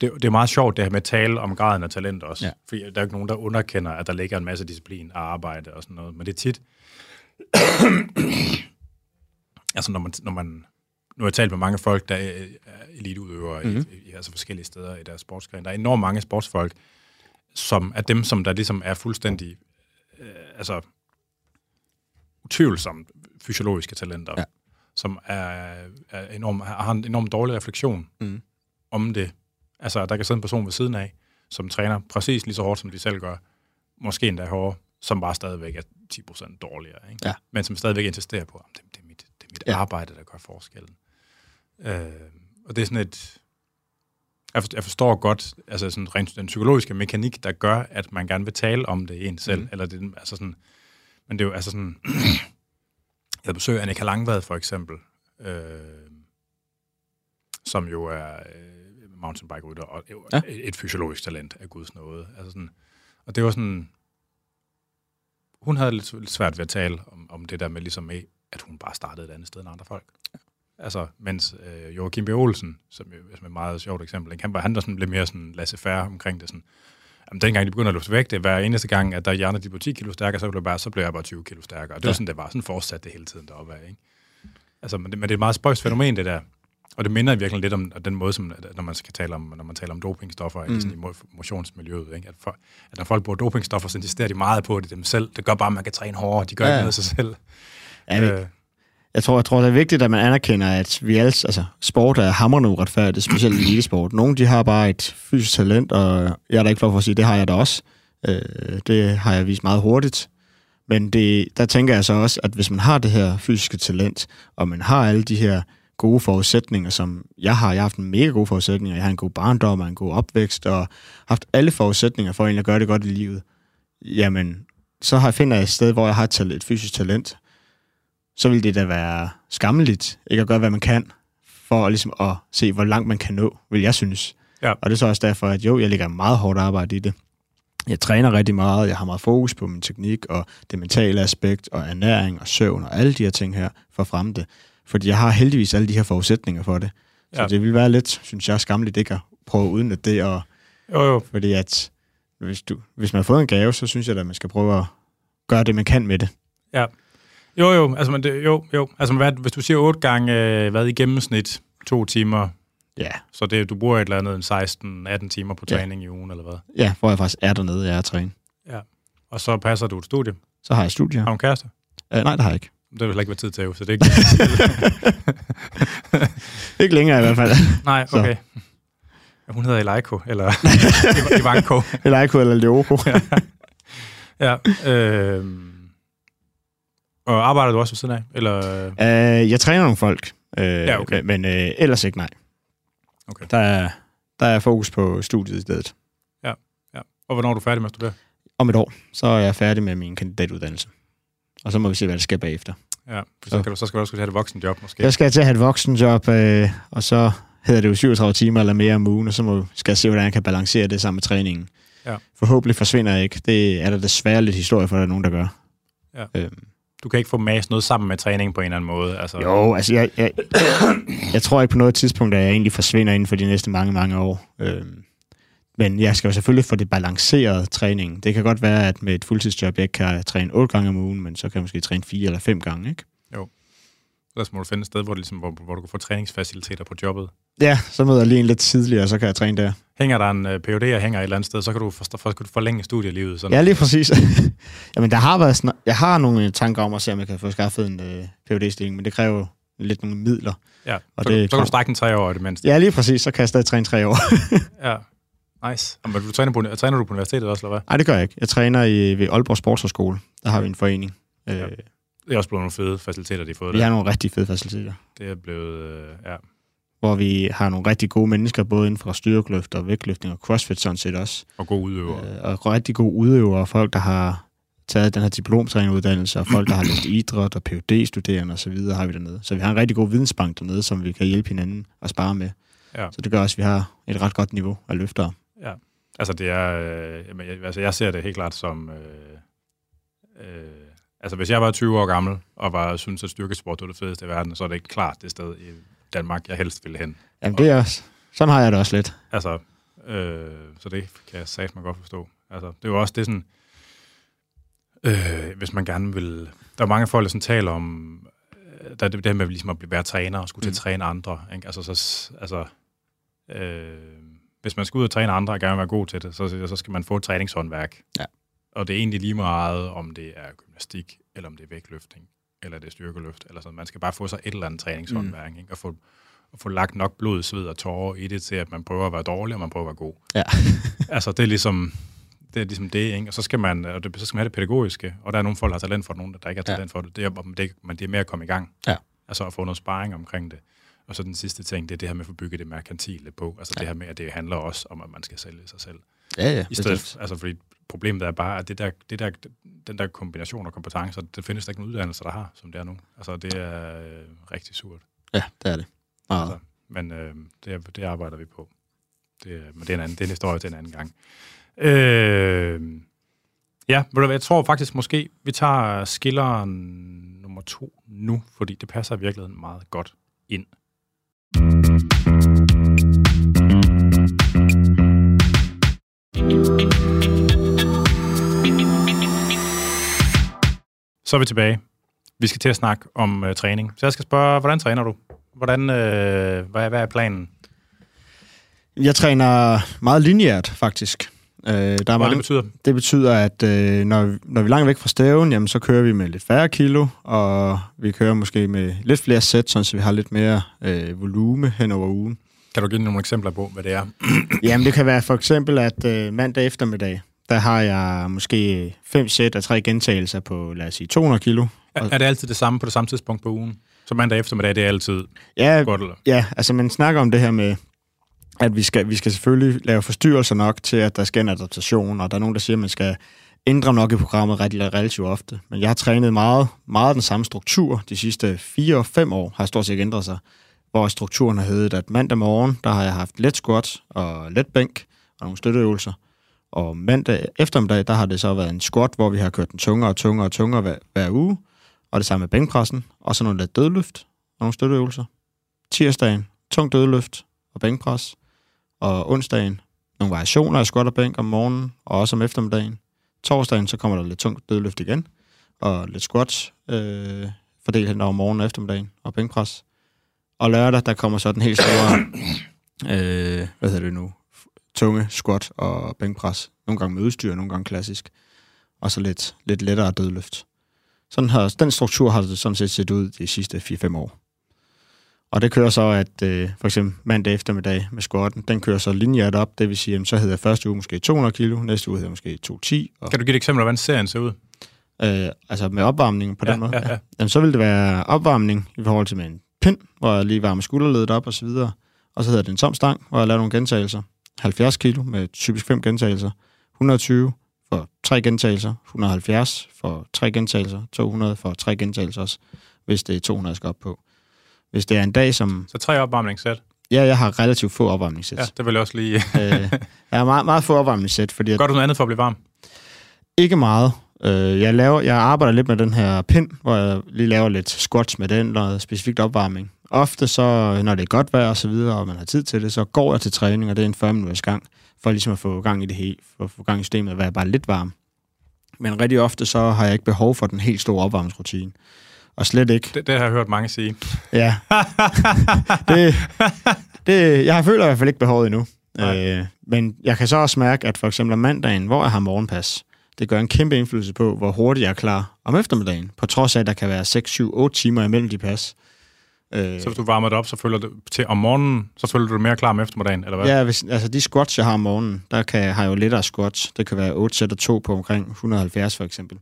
det, det er meget sjovt, det her med at tale om graden af talent også. Ja. Fordi der er jo ikke nogen, der underkender, at der ligger en masse disciplin og arbejde og sådan noget. Men det er tit... [CLEARS THROAT] altså, når man, når man... Nu har jeg talt med mange folk, der er er eliteudøvere mm-hmm. i, i altså forskellige steder i deres sportsgren. Der er enormt mange sportsfolk, som er dem, som der ligesom er fuldstændig... Øh, altså utvivlsomt fysiologiske talenter, Ja. som er, er enorm, har en enorm dårlig refleksion Mhm. om det. Altså, der kan sidde en person ved siden af, som træner præcis lige så hårdt, som de selv gør, måske endda hårdere, som bare stadigvæk er 10% dårligere, ikke? Ja. men som stadigvæk insisterer på, at det, det er mit, det er mit Ja. arbejde, der gør forskellen. Øh, og det er sådan et... Jeg forstår, jeg forstår godt altså sådan rent den psykologiske mekanik, der gør, at man gerne vil tale om det i en selv. Mm. Eller det, altså sådan, men det er jo altså sådan... [CLEARS THROAT] jeg havde besøg af Annika Langvad, for eksempel, øh, som jo er øh, mountainbike-rytter, og ja. Ja. et, fysiologisk talent af Guds nåde. Altså sådan, og det var sådan... Hun havde lidt, lidt svært ved at tale om, om det der med, ligesom med, at hun bare startede et andet sted end andre folk. Altså, mens øh, Joachim B. Olsen, som, som er et meget sjovt eksempel, ikke? han var han der sådan lidt mere sådan laissez-faire omkring det. Sådan, jamen, dengang de begyndte at løfte vægt, det hver eneste gang, at der hjerner de blev 10 kilo stærkere, så blev, bare, så blev jeg bare 20 kilo stærkere. Og det ja. Ja. var sådan, det var. Sådan fortsatte det hele tiden deroppe af, ikke? Altså, men det, men det er et meget spøjst fænomen, det der. Og det minder virkelig lidt om den måde, som, når man skal tale om, når man taler om dopingstoffer mm. i, sådan, i mo- motionsmiljøet. Ikke? At, for, at når folk bruger dopingstoffer, så insisterer de meget på det dem selv. Det gør bare, at man kan træne hårdere. De gør Ja, ikke noget af sig selv. Ja, Øh, jeg, tror, jeg tror, det er vigtigt, at man anerkender, at vi alle, altså, sport er hammerende uretfærdigt, specielt i elitesport. Nogle, de har bare et fysisk talent, og jeg er da ikke flov for at sige, det har jeg da også. Øh, det har jeg vist meget hurtigt. Men det, der tænker jeg så også, at hvis man har det her fysiske talent, og man har alle de her gode forudsætninger, som jeg har. Jeg har haft en mega gode forudsætninger. Jeg har en god barndom og en god opvækst, og haft alle forudsætninger for egentlig at gøre det godt i livet. Jamen, så har, finder jeg et sted, hvor jeg har et, et fysisk talent. Så vil det da være skammeligt, ikke at gøre, hvad man kan, for ligesom at se, hvor langt man kan nå, vil jeg synes. Ja. Og det er så også derfor, at jo, jeg lægger meget hårdt arbejde i det. Jeg træner rigtig meget, jeg har meget fokus på min teknik og det mentale aspekt og ernæring og søvn og alle de her ting her for at fremme det. Fordi jeg har heldigvis alle de her forudsætninger for det. Så Ja. det vil være lidt, synes jeg, skamligt ikke at prøve at udnytte det. Og, jo, jo. fordi at hvis, du, hvis man har fået en gave, så synes jeg at man skal prøve at gøre det, man kan med det. Ja. Jo, jo. Altså, men det, jo, jo. Altså, hvad, hvis du siger otte gange, øh, hvad i gennemsnit, to timer, Ja, så det, du bruger et eller andet 16-18 timer på Ja. træning i ugen, eller hvad? ja hvor jeg faktisk er dernede, jeg er at træne. Og så passer du et studie. Så har jeg studier. Har du en kæreste? Uh, nej, det har jeg ikke. Det vil slet ikke være tid til, jo, så det er ikke... [LAUGHS] Ikke længere i hvert fald. Nej, Så. okay. Ja, Hun hedder Elaiko, eller [LAUGHS] Ivanko. ikke eller Leoko. Ja. Øh, og arbejder du også ved siden af? Eller, Uh, jeg træner nogle folk, uh, Ja, okay. men uh, ellers ikke nej. Okay. Der, er, der er fokus på studiet i stedet. ja. Og hvornår er du færdig med at studere? om et år, så er jeg færdig med min kandidatuddannelse. Og så må vi se, hvad der sker bagefter. Ja, for så skal, du, så skal du også have et voksenjob måske. Jeg skal til at have et voksenjob, øh, og så hedder det jo 37 timer eller mere om ugen, og så må, skal jeg se, hvordan jeg kan balancere det sammen med træningen. Ja. Forhåbentlig forsvinder jeg ikke. Det er der desværre lidt historie for, at der er nogen, der gør. Ja. Øhm, Du kan ikke få mas noget sammen med træning på en eller anden måde. Altså, jo, altså jeg, jeg, jeg tror ikke på noget tidspunkt, at jeg egentlig forsvinder inden for de næste mange, mange år. Øhm, men jeg skal jo selvfølgelig få det balanceret træning. Det kan godt være, at med et fuldtidsjob, jeg ikke kan træne 8 gange om ugen, men så kan jeg måske træne 4 eller 5 gange, ikke? Så må du finde et sted, hvor, det ligesom, hvor, hvor du kan få træningsfaciliteter på jobbet. Ja, så møder jeg lige en lidt tidligere, og så kan jeg træne der. Hænger der en uh, PhD og hænger et eller andet sted, så kan du, for, for, kan du forlænge studielivet. Sådan. Ja, lige præcis. [LAUGHS] Jamen, der har været snak- jeg har nogle tanker om at se, om jeg kan få skaffet en øh, phd men det kræver jo lidt nogle midler. ja. og så, det så kan du strække den tre år i det mindste. Ja, lige præcis. Så kan jeg stadig træne tre år. [LAUGHS] Ja. Nice. Men du træner, på, træner du på universitetet også, eller hvad? Nej, det gør jeg ikke. Jeg træner i, ved Aalborg Sportshøjskole. Der har vi en forening. Øh, Ja. Det er også blevet nogle fede faciliteter, de har fået vi der. har nogle rigtig fede faciliteter, Det er blevet, øh, ja. hvor vi har nogle rigtig gode mennesker, både inden for styrkeløft og vægtløftning og crossfit sådan set også. Og gode udøvere. Øh, og rigtig gode udøvere, folk, der har taget den her diplomtræneruddannelse, og folk, der har læst idræt og phd studerende osv., har vi dernede. Så vi har en rigtig god vidensbank dernede, som vi kan hjælpe hinanden og spare med. Ja. Så det gør også, at vi har et ret godt niveau af løftere. Altså, det er, øh, jeg, altså, jeg ser det helt klart som... Øh, øh, altså, hvis jeg var 20 år gammel, og var synes at styrkesport var det fedeste i verden, så er det ikke klart det sted i Danmark, jeg helst ville hen. Jamen det er også, sådan har jeg det også lidt. Altså, øh, så det kan jeg sagt mig godt forstå. Altså, det er jo også det sådan, øh, hvis man gerne vil... Der er mange folk, der sådan taler om, øh, der er det, det her med ligesom at blive være træner og skulle til at Mm. træne andre. Ikke? Altså, så, altså øh, hvis man skal ud og træne andre og gerne vil være god til det, så, så skal man få et træningshåndværk. Ja. Og det er egentlig lige meget, om det er gymnastik, eller om det er vægtløftning, eller det er styrkeløft, eller sådan. Man skal bare få sig et eller andet træningshåndværk, ikke? Og få, og få lagt nok blod, sved og tårer i det til, at man prøver at være dårlig, og man prøver at være god. Ja. [LAUGHS] altså, det er ligesom det, er ligesom det ikke? Og så skal, man, og det, så skal man have det pædagogiske, og der er nogle folk, der har talent for det, nogle, der ikke har Ja. talent for det. Det er, det, men det er mere at komme i gang. Ja. Altså at få noget sparring omkring det. Og så den sidste ting, det er det her med at få bygget det merkantile på. Altså Ja. det her med, at det handler også om, at man skal sælge sig selv. Ja, ja. I stedet, altså fordi problemet er bare, at det der, det der, den der kombination af kompetencer, det findes der ikke nogen uddannelser, der har, som det er nu. Altså det er øh, rigtig surt. Ja, det er det. Meget. Altså, men øh, det, det arbejder vi på. Det, men det er en anden, det er en historie til en anden gang. Øh, ja, hvad, jeg tror faktisk måske, vi tager skilleren nummer to nu, fordi det passer i virkeligheden meget godt ind. Så er vi tilbage. Vi skal til at snakke om øh, træning. Så jeg skal spørge, hvordan træner du? Hvordan, øh, hvad, hvad er planen? Jeg træner meget lineært, faktisk. Øh, der er Hvad det mange, betyder? det betyder, at øh, når, når vi er langt væk fra stæven, jamen, så kører vi med lidt færre kilo, og vi kører måske med lidt flere sæt, så vi har lidt mere øh, volume hen over ugen. Kan du give nogle eksempler på, hvad det er? [CLEARS THROAT] Jamen, det kan være for eksempel, at øh, mandag eftermiddag, der har jeg måske fem sæt af tre gentagelser på, lad os sige, 200 kilo. Er, er det altid det samme på det samme tidspunkt på ugen? Så mandag eftermiddag, det er altid Ja, godt, eller? ja, altså man snakker om det her med, at vi skal, vi skal selvfølgelig lave forstyrrelser nok til, at der sker en adaptation, og der er nogen, der siger, at man skal ændre nok i programmet ret- relativt ofte. Men jeg har trænet meget, meget den samme struktur de sidste 4-5 år, har stort set ændret sig, hvor strukturen har heddet, at mandag morgen, der har jeg haft let squat og let bænk og nogle støtteøvelser. Og mandag eftermiddag, der har det så været en squat, hvor vi har kørt den tungere og tungere og tungere hver, hver uge. Og det samme med bænkpressen. Og så nogle let dødløft og nogle støtteøvelser. Tirsdagen, tung dødløft og bænkpres. Og onsdagen, nogle variationer af squat og bænk om morgenen, og også om eftermiddagen. Torsdagen, så kommer der lidt tungt dødløft igen, og lidt squat øh, fordelt hen over morgenen og eftermiddagen, og bænkpres. Og lørdag, der kommer så den helt store, [COUGHS] øh, hvad hedder det nu, tunge squat og bænkpres. Nogle gange med udstyr, nogle gange klassisk. Og så lidt, lidt lettere dødløft. Sådan har, den struktur har det sådan set set ud de sidste 4-5 år. Og det kører så, at øh, for eksempel mandag eftermiddag med squatten, den kører så lineært op. Det vil sige, at så hedder første uge måske 200 kilo, næste uge hedder måske 210. Og, Kan du give et eksempel, hvordan serien ser ud? øh, altså med opvarmning på ja, den måde. Ja, ja. Jamen, så vil det være opvarmning i forhold til med en pind, hvor jeg lige varmer skulderledet op og så videre. Og så hedder det en tom stang, hvor jeg laver nogle gentagelser. 70 kilo med typisk 5 gentagelser. 120 for tre gentagelser, 170 for tre gentagelser, 200 for tre gentagelser også, hvis det er 200, jeg skal op på. Hvis det er en dag, som... Så tre opvarmningssæt. Ja, jeg har relativt få opvarmningssæt. Ja, det vil jeg også lige... øh, jeg har meget, meget få opvarmningssæt, fordi... Gør du noget andet for at blive varm? Ikke meget. Øh, jeg, laver, jeg arbejder lidt med den her pind, hvor jeg lige laver lidt squats med den, noget specifikt opvarmning. Ofte så, når det er godt vejr og så videre, og man har tid til det, så går jeg til træning, og det er en 40 minutters gang, for ligesom at få gang i det hele, for at få gang i systemet, og være bare lidt varm. Men rigtig ofte så har jeg ikke behov for den helt store opvarmningsrutine. Og slet ikke. Det, det har jeg hørt mange sige. Ja. [LAUGHS] det, det, jeg føler i hvert fald ikke behovet endnu. Øh, men jeg kan så også mærke, at for eksempel om mandagen, hvor jeg har morgenpas, det gør en kæmpe indflydelse på, hvor hurtigt jeg er klar om eftermiddagen, på trods af, at der kan være 6, 7, 8 timer imellem de pas. Øh, så hvis du varmer det op, så føler du til om morgenen, så føler du dig mere klar om eftermiddagen, eller hvad? Ja, hvis, altså de squats, jeg har om morgenen, der kan, har jeg jo lettere squats. Det kan være 8 sæt og 2 på omkring 170 for eksempel.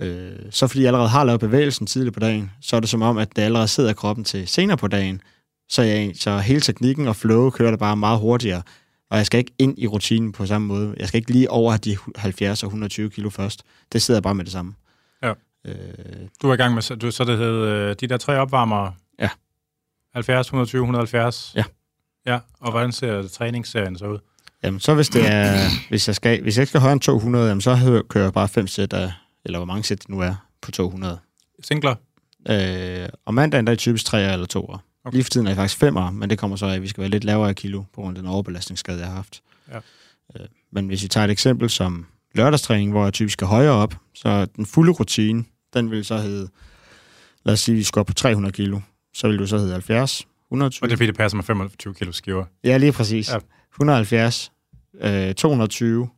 Øh, så fordi jeg allerede har lavet bevægelsen tidligt på dagen, så er det som om, at det allerede sidder kroppen til senere på dagen. Så, jeg, så hele teknikken og flow kører det bare meget hurtigere. Og jeg skal ikke ind i rutinen på samme måde. Jeg skal ikke lige over de 70 og 120 kilo først. Det sidder bare med det samme. Ja. Øh, du er i gang med, så, du, så det hed øh, de der tre opvarmere? Ja. 70, 120, 170? Ja. Ja, og hvordan ser træningsserien så ud? Jamen, så hvis det er, [CLEARS THROAT] hvis jeg skal, hvis jeg skal højere end 200, jamen, så kører jeg bare fem sæt af, eller hvor mange sæt det nu er, på 200. Singler? Øh, og mandagen, der er typisk 3 eller 2'er. Okay. Lige for tiden er jeg faktisk femmer, men det kommer så af, at vi skal være lidt lavere i kilo, på grund af den overbelastningsskade, jeg har haft. Ja. Øh, men hvis vi tager et eksempel som lørdagstræning, hvor jeg typisk skal højere op, så den fulde rutine, den vil så hedde, lad os sige, at vi skal op på 300 kilo, så vil du så hedde 70, 120. Og det er fordi, det passer med 25 kilo skiver. Ja, lige præcis. Ja. 170, øh, 220,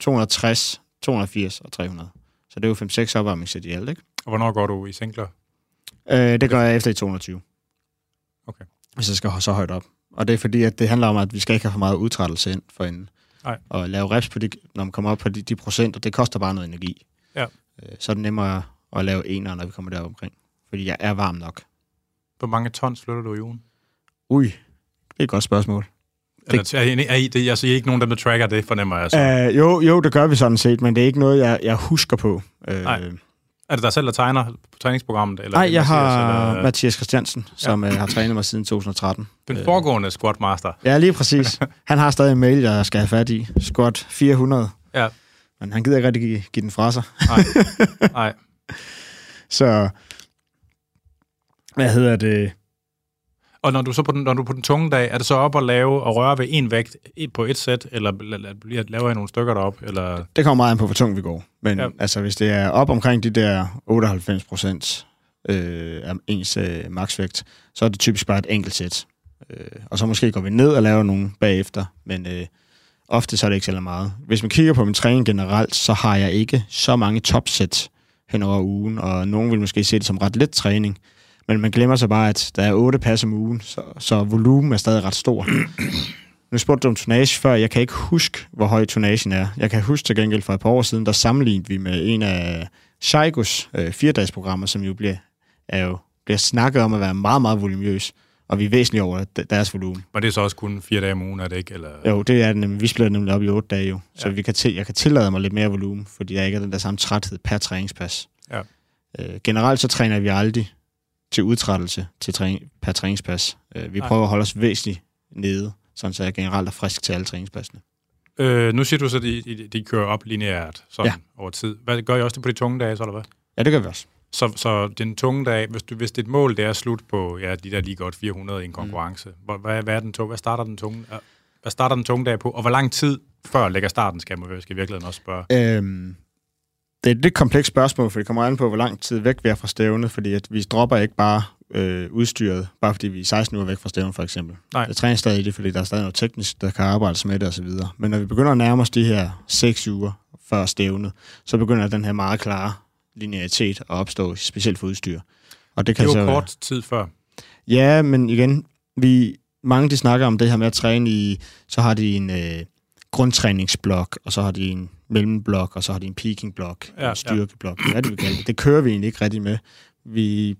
260, 280 og 300. Så det er jo 5-6 opvarmningssæt i alt, ikke? Og hvornår går du i singler? Øh, det gør jeg efter i 220. Okay. Hvis jeg skal så højt op. Og det er fordi, at det handler om, at vi skal ikke have for meget udtrættelse ind for en Nej. Og lave reps på de, når man kommer op på de, de procenter, det koster bare noget energi. Ja. Øh, så er det nemmere at lave enere, når vi kommer derop omkring. Fordi jeg er varm nok. Hvor mange tons flytter du i ugen? Ui, det er et godt spørgsmål. Eller, er, I, er I, det, altså, I er ikke nogen, der tracker det, fornemmer jeg så? Uh, jo, jo, det gør vi sådan set, men det er ikke noget, jeg, jeg husker på. Uh, Nej. Er det dig selv, der tegner på træningsprogrammet? Eller Nej, jeg har eller... Mathias Christiansen, som ja. har trænet mig siden 2013. Den foregående squatmaster. Ja, lige præcis. Han har stadig en mail, jeg skal have fat i. Squat 400. Ja. Men han gider ikke rigtig give, give den fra sig. Nej. [LAUGHS] Nej. Så, hvad hedder det? Og når du så på den, når du på den tunge dag, er det så op at lave og røre ved en vægt på et sæt, eller laver jeg nogle stykker derop? Eller? Det kommer meget an på, hvor tung vi går. Men ja. altså, hvis det er op omkring de der 98 procent øh, af ens øh, maksvægt, så er det typisk bare et enkelt sæt. Øh, og så måske går vi ned og laver nogle bagefter, men øh, ofte så er det ikke så meget. Hvis man kigger på min træning generelt, så har jeg ikke så mange topsæt hen over ugen, og nogen vil måske se det som ret let træning, men man glemmer så bare, at der er otte pas om ugen, så, så volumen er stadig ret stor. Nu spurgte du om tonage før. Jeg kan ikke huske, hvor høj tonagen er. Jeg kan huske til gengæld for et par år siden, der sammenlignede vi med en af Shaikos øh, fire-dages-programmer, som jo bliver, er jo bliver snakket om at være meget, meget volumøs. Og vi er væsentligt over deres volumen. Men det er så også kun fire dage om ugen, er det ikke? Eller? Jo, det er det. Vi splitter nemlig op i otte dage jo. Så ja. vi kan til, jeg kan tillade mig lidt mere volumen, fordi jeg ikke har den der samme træthed per træningspas. Ja. Øh, generelt så træner vi aldrig til udtrættelse til træning, per træningspas. Øh, vi Nej. prøver at holde os væsentligt nede, sådan så jeg generelt er frisk til alle træningspassene. Øh, nu siger du så, at de, de, kører op lineært sådan ja. over tid. Hvad, gør I også det på de tunge dage, så eller hvad? Ja, det gør vi også. Så, så den tunge dag, hvis, du, hvis dit mål det er slut på ja, de der lige godt 400 i en konkurrence, mm. hvad, hvad, hvad, er den tunge, hvad starter den tunge, hvad starter den tunge dag på, og hvor lang tid før lægger starten, skal man skal i virkeligheden også spørge? Øhm, det er et lidt komplekst spørgsmål, for det kommer an på, hvor lang tid væk vi er fra stævnet, fordi at vi dropper ikke bare øh, udstyret, bare fordi vi er 16 uger væk fra stævnet, for eksempel. Nej. Jeg træner stadig det, fordi der er stadig noget teknisk, der kan arbejdes med det og så videre. Men når vi begynder at nærme os de her 6 uger før stævnet, så begynder den her meget klare linearitet at opstå, specielt for udstyr. Og det kan det er jo så kort tid før. Ja, men igen, vi, mange de snakker om det her med at træne i, så har de en øh, grundtræningsblok, og så har de en mellemblok, og så har de en peakingblok, ja, en styrkeblok, ja. hvad det vi kalder det. Det kører vi egentlig ikke rigtig med. Vi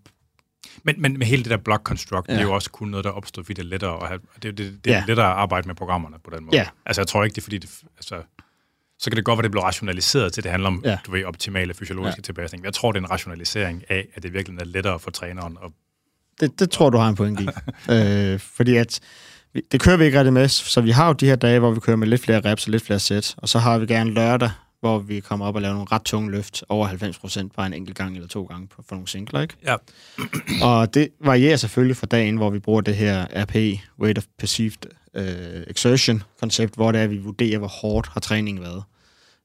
men, men med hele det der block construct, ja. det er jo også kun noget, der opstår, fordi det er lettere at have, det, det, det er ja. lettere at arbejde med programmerne på den måde. Ja. Altså, jeg tror ikke, det er fordi, det, altså, så kan det godt være, det bliver rationaliseret til, det handler om Ja. du ved, optimale fysiologiske ja. tilpasning. Jeg tror, det er en rationalisering af, at det virkelig er lettere for træneren. Og, Det, det tror du har en pointe i. [LAUGHS] øh, fordi at det kører vi ikke rigtig med, så vi har jo de her dage, hvor vi kører med lidt flere reps og lidt flere sæt, og så har vi gerne lørdag, hvor vi kommer op og laver nogle ret tunge løft, over 90% bare en enkelt gang eller to gange på, for nogle singler, ikke? ja, [CLEARS THROAT] Og det varierer selvfølgelig fra dagen, hvor vi bruger det her RP, Rate of Perceived uh, Exertion-koncept, hvor det er, at vi vurderer, hvor hårdt har træningen været,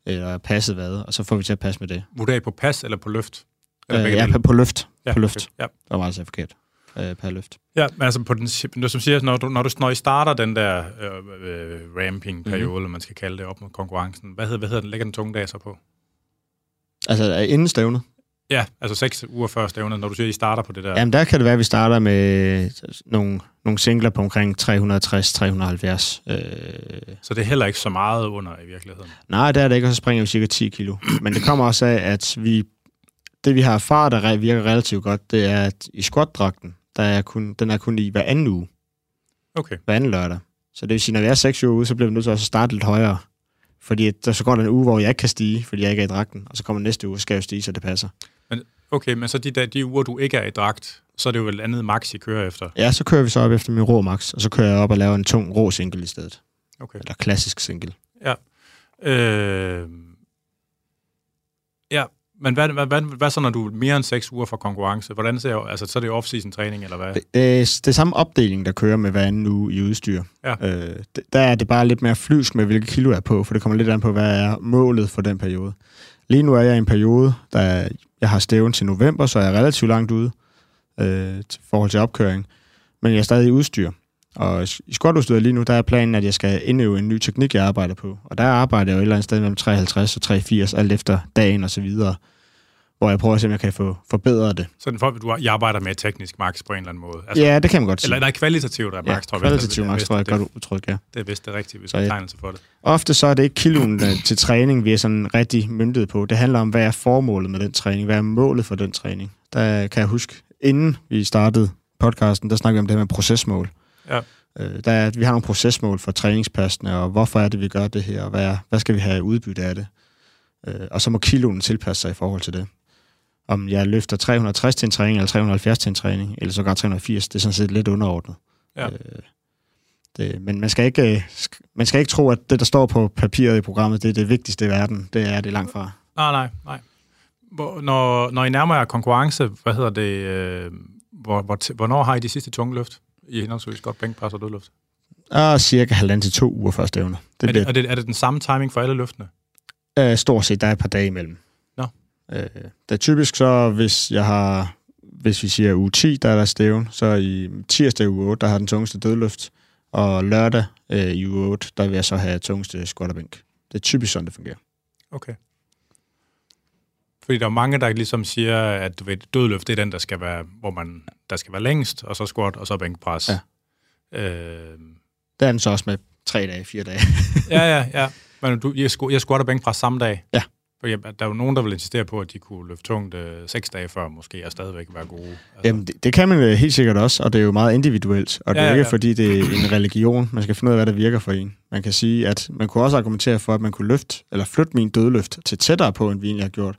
eller passet været, og så får vi til at passe med det. vurderer I på pas eller på løft? Øh, begge ja, på, på løft. ja, på løft. okay. Ja. Det var meget så forkert. Øh, per løft. Ja, men altså på den, som siger, når du, når du når I starter den der øh, øh, ramping-periode, Mhm. mm-hmm. man skal kalde det, op mod konkurrencen, hvad hedder, hvad hedder den? Ligger den tunge dag så på? Altså, øh, inden stævnet. Ja, altså seks uger før stævnet, når du siger, I starter på det der. Ja. Jamen, der kan det være, at vi starter med nogle, nogle singler på omkring 360-370. Øh, Så det er heller ikke så meget under i virkeligheden. nej, det er det ikke, og så springer vi cirka 10 kilo. Men det kommer også af, at vi, det vi har erfaret, der virker relativt godt, det er, at i squat-dragten, der er kun, den er kun i hver anden uge, Okay. hver anden lørdag. Så det vil sige, når vi er 6 uger ude, så bliver vi nødt til også at starte lidt højere. Fordi der så går der en uge, hvor jeg ikke kan stige, fordi jeg ikke er i dragten, og så kommer næste uge, så skal jeg jo stige, så det passer. Okay, men så de, der, de uger, du ikke er i dragt, så er det jo vel andet max, I kører efter. Ja, så kører vi så op efter min rå max, og så kører jeg op og laver en tung rå single i stedet. Okay. Eller klassisk single. Øh, ja, men hvad, hvad, hvad, hvad så, når du er mere end seks uger fra konkurrence? Hvordan ser jeg, altså så er det off-season træning, eller hvad? Det, det, er, det er samme opdeling, der kører med hver anden uge i udstyr. Ja. Øh, det, der er det bare lidt mere flyvsk med, hvilke kilo jeg er på, for det kommer lidt an på, hvad er målet for den periode. Lige nu er jeg i en periode, der jeg har stævn til november, så er jeg relativt langt ude øh, til forhold til opkøring. Men jeg er stadig i udstyr. Og i squatudstyret lige nu, der er planen, at jeg skal indøve en ny teknik, jeg arbejder på. Og der arbejder jeg jo et eller andet sted mellem 53 og 83, alt efter dagen og så videre. Hvor jeg prøver at se, om jeg kan få forbedret det. Sådan for, du I arbejder med teknisk max på en eller anden måde. Altså, ja, det kan man godt sige. Eller nej, kvalitativt er max, ja, tror jeg. kvalitativ max, tror jeg det, godt udtryk, ja. det er vist det rigtige Så betegnelse for det. Ofte så er det ikke kiloen øh, til træning, vi er sådan rigtig myndet på. Det handler om, hvad er formålet med den træning? Hvad er målet for den træning? Der kan jeg huske, inden vi startede podcasten, der snakkede vi om det her med procesmål. Ja. Øh, der er, vi har nogle procesmål for træningspassene, og hvorfor er det, vi gør det her, og hvad, hvad skal vi have udbytte af det? Øh, og så må kiloen tilpasse sig i forhold til det. Om jeg løfter 360 til en træning, eller 370 til en træning, eller sågar 380, det er sådan set lidt underordnet. Ja. Øh, det, men man skal, ikke, øh, man skal ikke tro, at det, der står på papiret i programmet, det er det vigtigste i verden. Det er det langt fra. Nej, nej, nej. Hvor, når, når I nærmer jer konkurrence, hvad hedder det, øh, hvor, hvor, hvornår har I de sidste tunge løft? I henholdsvis godt bænkpres og dødløft? Og cirka halvanden til to uger før stævne. Det er, det, er, det, er det den samme timing for alle løftene? øh, stort set, der er et par dage imellem. Nå. Øh, det er typisk så, hvis jeg har, hvis vi siger uge 10, der er der stævn, så i tirsdag uge 8, der har den tungeste dødløft, og lørdag øh, i uge 8, der vil jeg så have tungeste squat og bænk. Det er typisk sådan, det fungerer. Okay. Fordi der er mange, der ligesom siger, at du ved, dødløft, det er den, der skal være, hvor man, der skal være længst, og så squat, og så bænkpres. Ja. Øh, Der er den så også med tre dage, fire dage. [LAUGHS] ja, ja, ja. [LAUGHS] Men du, jeg, jeg squatter bænkpres samme dag. Ja. For jeg, der er jo nogen, der vil insistere på, at de kunne løfte tungt øh, seks dage før, måske, og stadigvæk være gode. Altså, Jamen, det, det kan man helt sikkert også, og det er jo meget individuelt. Og det Ja, er ikke, ja. fordi det er en religion. Man skal finde ud af, hvad der virker for en. Man kan sige, at man kunne også argumentere for, at man kunne løfte, eller flytte min dødløft til tættere på, end vi egentlig har gjort.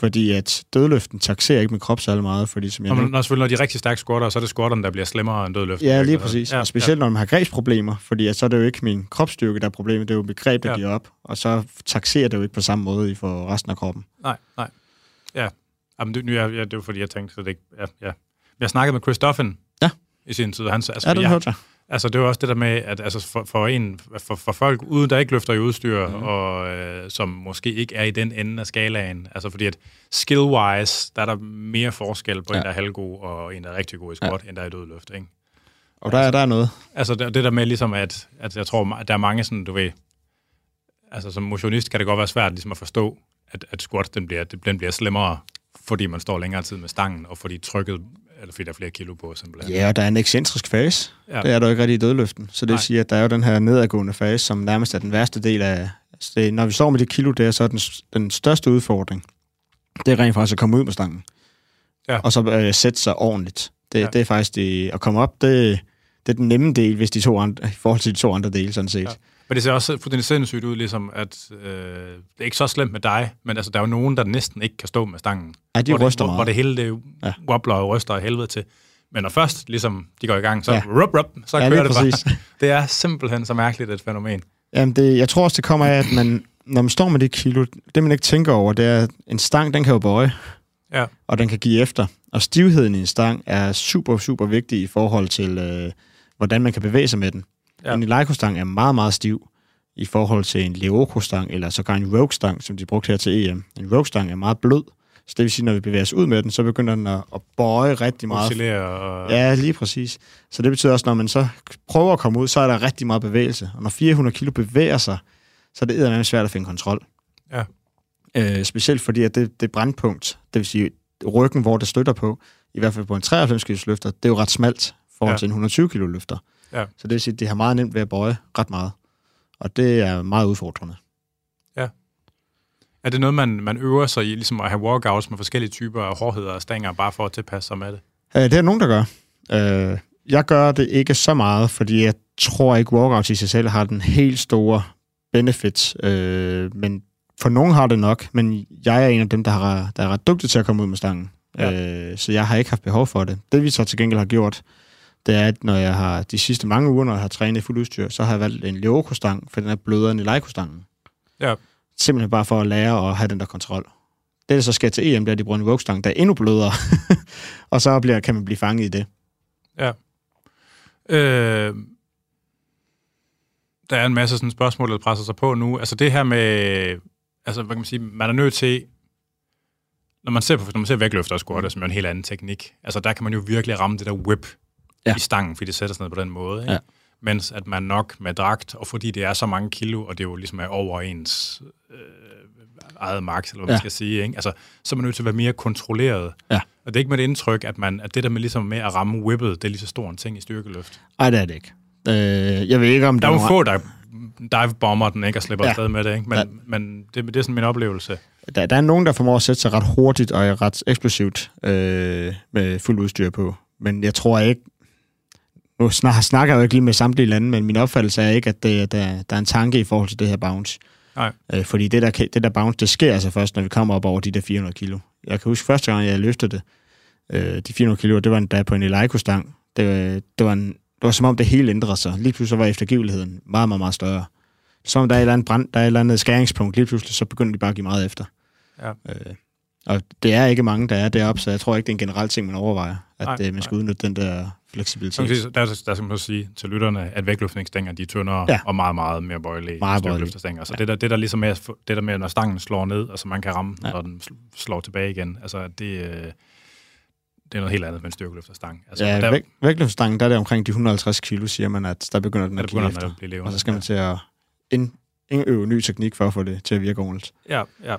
Fordi at dødløften taxerer ikke min krop særlig meget, fordi som jeg man, nævnte- når, selvfølgelig, når de er rigtig stærke squatter, så er det squatterne, der bliver slemmere end dødløft. Ja, lige præcis. Ja, og specielt når man har grebsproblemer, fordi at så er det jo ikke min kropsstyrke, der er problemet, det er jo mit greb, der Ja. ja. giver op. Og så taxerer det jo ikke på samme måde i for resten af kroppen. Nej, nej. Ja. Jamen, det, nu, ja, ja, det var fordi, jeg tænkte, så det ikke... Ja, ja. Jeg snakkede med Chris Duffin Ja. I sin tid. Han, altså, Ja, det jeg, hørte jeg. Altså, det var også det der med, at altså, for, for, en, for, for folk uden, der ikke løfter i udstyr, mm. og øh, som måske ikke er i den ende af skalaen, altså fordi at skill-wise, der er der mere forskel på ja. En, der er halvgod, og en, der er rigtig god i squat, ja. end der er i dødløft, ikke? Og der, er- der er noget. Altså, det, det der med ligesom, at, at jeg tror, at der er mange sådan, du ved, altså som motionist kan det godt være svært ligesom at forstå, at, at squat, den bliver, den bliver slemmere, fordi man står længere tid med stangen, og fordi trykket, eller fordi der er flere kilo på, simpelthen. Ja, og der er en ekscentrisk fase. Ja. Det er der ikke rigtig i dødløften. Så det Nej. vil sige, at der er jo den her nedadgående fase, som nærmest er den værste del af... Det, når vi står med de kilo der, så er den, den største udfordring, det er rent faktisk at komme ud med stangen. Ja. Og så øh, sætte sig ordentligt. Det, ja. det er faktisk det, at komme op, det, det er den nemme del, hvis de to andre, i forhold til de to andre dele, sådan set. Ja. Men det ser også fuldstændig sindssygt ud, ligesom at øh, det er ikke så slemt med dig, men altså, der er jo nogen, der næsten ikke kan stå med stangen. Ja, de hvor ryster det, hvor, meget. hvor det hele det Ja. wobbler og ryster af helvede til. Men når først ligesom, de går i gang, så, Ja. rup, rup, så Ja, kører det bare. præcis. [LAUGHS] Det er simpelthen så mærkeligt et fænomen. Jamen, det, jeg tror også, det kommer af, at man, når man står med det kilo, det man ikke tænker over, det er, at en stang, den kan jo bøje, Ja, og den kan give efter. Og stivheden i en stang er super, super vigtig i forhold til, øh, hvordan man kan bevæge sig med den. Ja. En Eleiko-stang er meget, meget stiv i forhold til en Leoko-stang, eller sågar en Rogue-stang, som de brugte her til EM. En Rogue-stang er meget blød, så det vil sige, når vi bevæger os ud med den, så begynder den at, at bøje rigtig meget. oscillere og... Ja, lige præcis. Så det betyder også, når man så prøver at komme ud, så er der rigtig meget bevægelse. Og når 400 kilo bevæger sig, så er det eddermame svært at finde kontrol. Ja. Øh, specielt fordi, at det, det brandpunkt, det vil sige ryggen, hvor det støtter på, i hvert fald på en 93 kg løfter, det er jo ret smalt forhold Ja. til en 120 kg løfter. Ja. Så det vil sige, at de har meget nemt ved at bøje ret meget. Og det er meget udfordrende. Er det noget, man, man øver sig i, ligesom at have workouts med forskellige typer af hårdheder og stænger, bare for at tilpasse sig med det? Øh, det er nogen, der gør. Øh, jeg gør det ikke så meget, fordi jeg tror ikke, workouts i sig selv har den helt store benefits. Øh, men for nogen har det nok, men jeg er en af dem, der, har, der er ret dygtig til at komme ud med stangen. Ja. Øh, så jeg har ikke haft behov for det. Det vi så til gengæld har gjort, det er, at når jeg har de sidste mange uger, når jeg har trænet i fuld udstyr, så har jeg valgt en Leoko-stang, for den er blødere end Eleiko-stangen. Ja. Simpelthen bare for at lære at have den der kontrol. Det, der så sker til EM, det er, at de bruger en Vogue-stang, der er endnu blødere. [LAUGHS] og så bliver, kan man blive fanget i det. Ja. Øh, der er en masse sådan spørgsmål, der presser sig på nu. Altså det her med, altså hvad kan man sige, man er nødt til, når man ser på, når man ser vægtløfter og squatter, som er en helt anden teknik, altså der kan man jo virkelig ramme det der whip Ja. i stangen, fordi det sætter sig ned på den måde. Ikke? Ja. Mens at man nok med dragt, og fordi det er så mange kilo, og det jo ligesom er over ens øh, eget max, eller hvad man Ja. skal sige, ikke? Altså, så er man nødt til at være mere kontrolleret. Ja. Og det er ikke med det indtryk, at, man, at det der med, ligesom med at ramme whippet, det er lige så stor en ting i styrkeløft. Nej, det er det ikke. Øh, jeg ved ikke, om Der er jo få, der dive-bomber den, ikke, og slipper Ja. afsted med det, ikke? Men, Ja. men det, det er sådan min oplevelse. der, der er nogen, der formår at sætte sig ret hurtigt og ret eksplosivt øh, med fuld udstyr på. Men jeg tror ikke... Nu snak, snakker jeg jo ikke lige med samtlige lande, men min opfattelse er ikke, at det, der, der er en tanke i forhold til det her bounce. Nej. Øh, fordi det der, det der bounce, det sker altså først, når vi kommer op over de der 400 kilo. Jeg kan huske første gang, jeg løftede det, øh, de 400 kilo, det var endda på en Eleiko-stang. Det, det, var en, det var som om, det hele ændrede sig. Lige pludselig var eftergiveligheden meget, meget, meget større. Som om der er et eller andet, brand, der er et eller andet skæringspunkt. Lige pludselig, så begynder de bare at give meget efter. Ja. Øh, og det er ikke mange, der er deroppe, så jeg tror ikke, det er en generel ting, man overvejer, at Nej, nej, det, man skal udnytte den der fleksibilitet. sige, der, der skal man sige til lytterne, at vægtløftningsstænger, de er tyndere Ja. ja. og meget, meget mere bøjelige. Meget styrkeløfterstænger. Så Ja. ja. det, der, det der ligesom er, det der med, når stangen slår ned, og så man kan ramme, Ja. ja. når den sl- slår tilbage igen, altså det, øh, det er noget helt andet med en styrkeløfterstang. Altså, Ja, der, vægtløftstangen, der er det omkring de 150 kilo, siger man, at der begynder den der at begynder efter. at blive levende. Og så skal man til at ind, indøve ny teknik for at få det til at virke ordentligt. Ja, ja.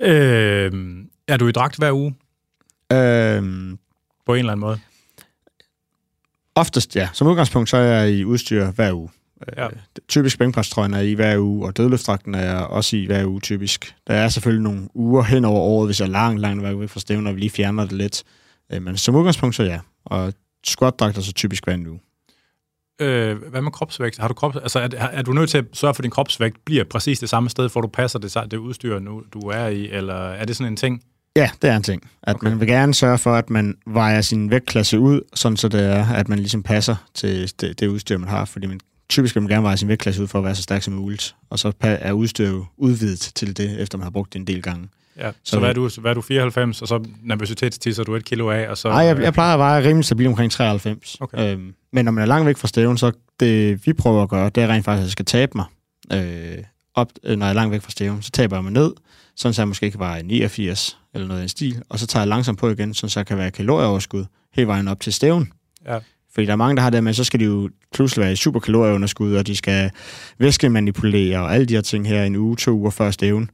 Øh, er du i dragt hver uge, Øhm, på en eller anden måde? Oftest, ja. Som udgangspunkt, så er jeg i udstyr hver uge. Ja. Øh, typisk bænkprestrøjen er i hver uge, og dødløftdragten er jeg også i hver uge typisk. Der er selvfølgelig nogle uger hen over året, hvis jeg er langt, langt væk fra stævner, og vi lige fjerner det lidt. Øh, men som udgangspunkt, så ja. Og squatdragter så typisk hver uge. Øh, hvad med kropsvægt? Har du krop, altså, er, er du nødt til at sørge for, at din kropsvægt bliver præcis det samme sted, for du passer det, det udstyr, nu, du er i? Eller er det sådan en ting? Ja, det er en ting. At okay. Man vil gerne sørge for, at man vejer sin vægtklasse ud, sådan så det er, at man ligesom passer til det, det udstyr, man har. Fordi man, typisk vil man gerne veje sin vægtklasse ud for at være så stærk som muligt. Og så er udstyret udvidet til det, efter man har brugt det en del gange. Ja. Så, Så hvad, er du, hvad er du 94, og så nervøsitetstisser du et kilo af, og så... Nej, jeg, jeg plejer at veje rimelig stabil omkring 93. Okay. Øhm, men når man er langt væk fra stævnen, så det vi prøver at gøre, det er rent faktisk, at jeg skal tabe mig. Øh, op, øh, når jeg er langt væk fra stævnen, så taber jeg mig ned, sådan så jeg måske kan veje 89 eller noget i stil, og så tager jeg langsomt på igen, så jeg kan være kalorieoverskud hele vejen op til stævnen. Ja. Fordi der er mange, der har det med, så skal de jo pludselig være i super kalorieunderskud, og de skal væskemanipulere og alle de her ting her en uge, to uger før stævnen.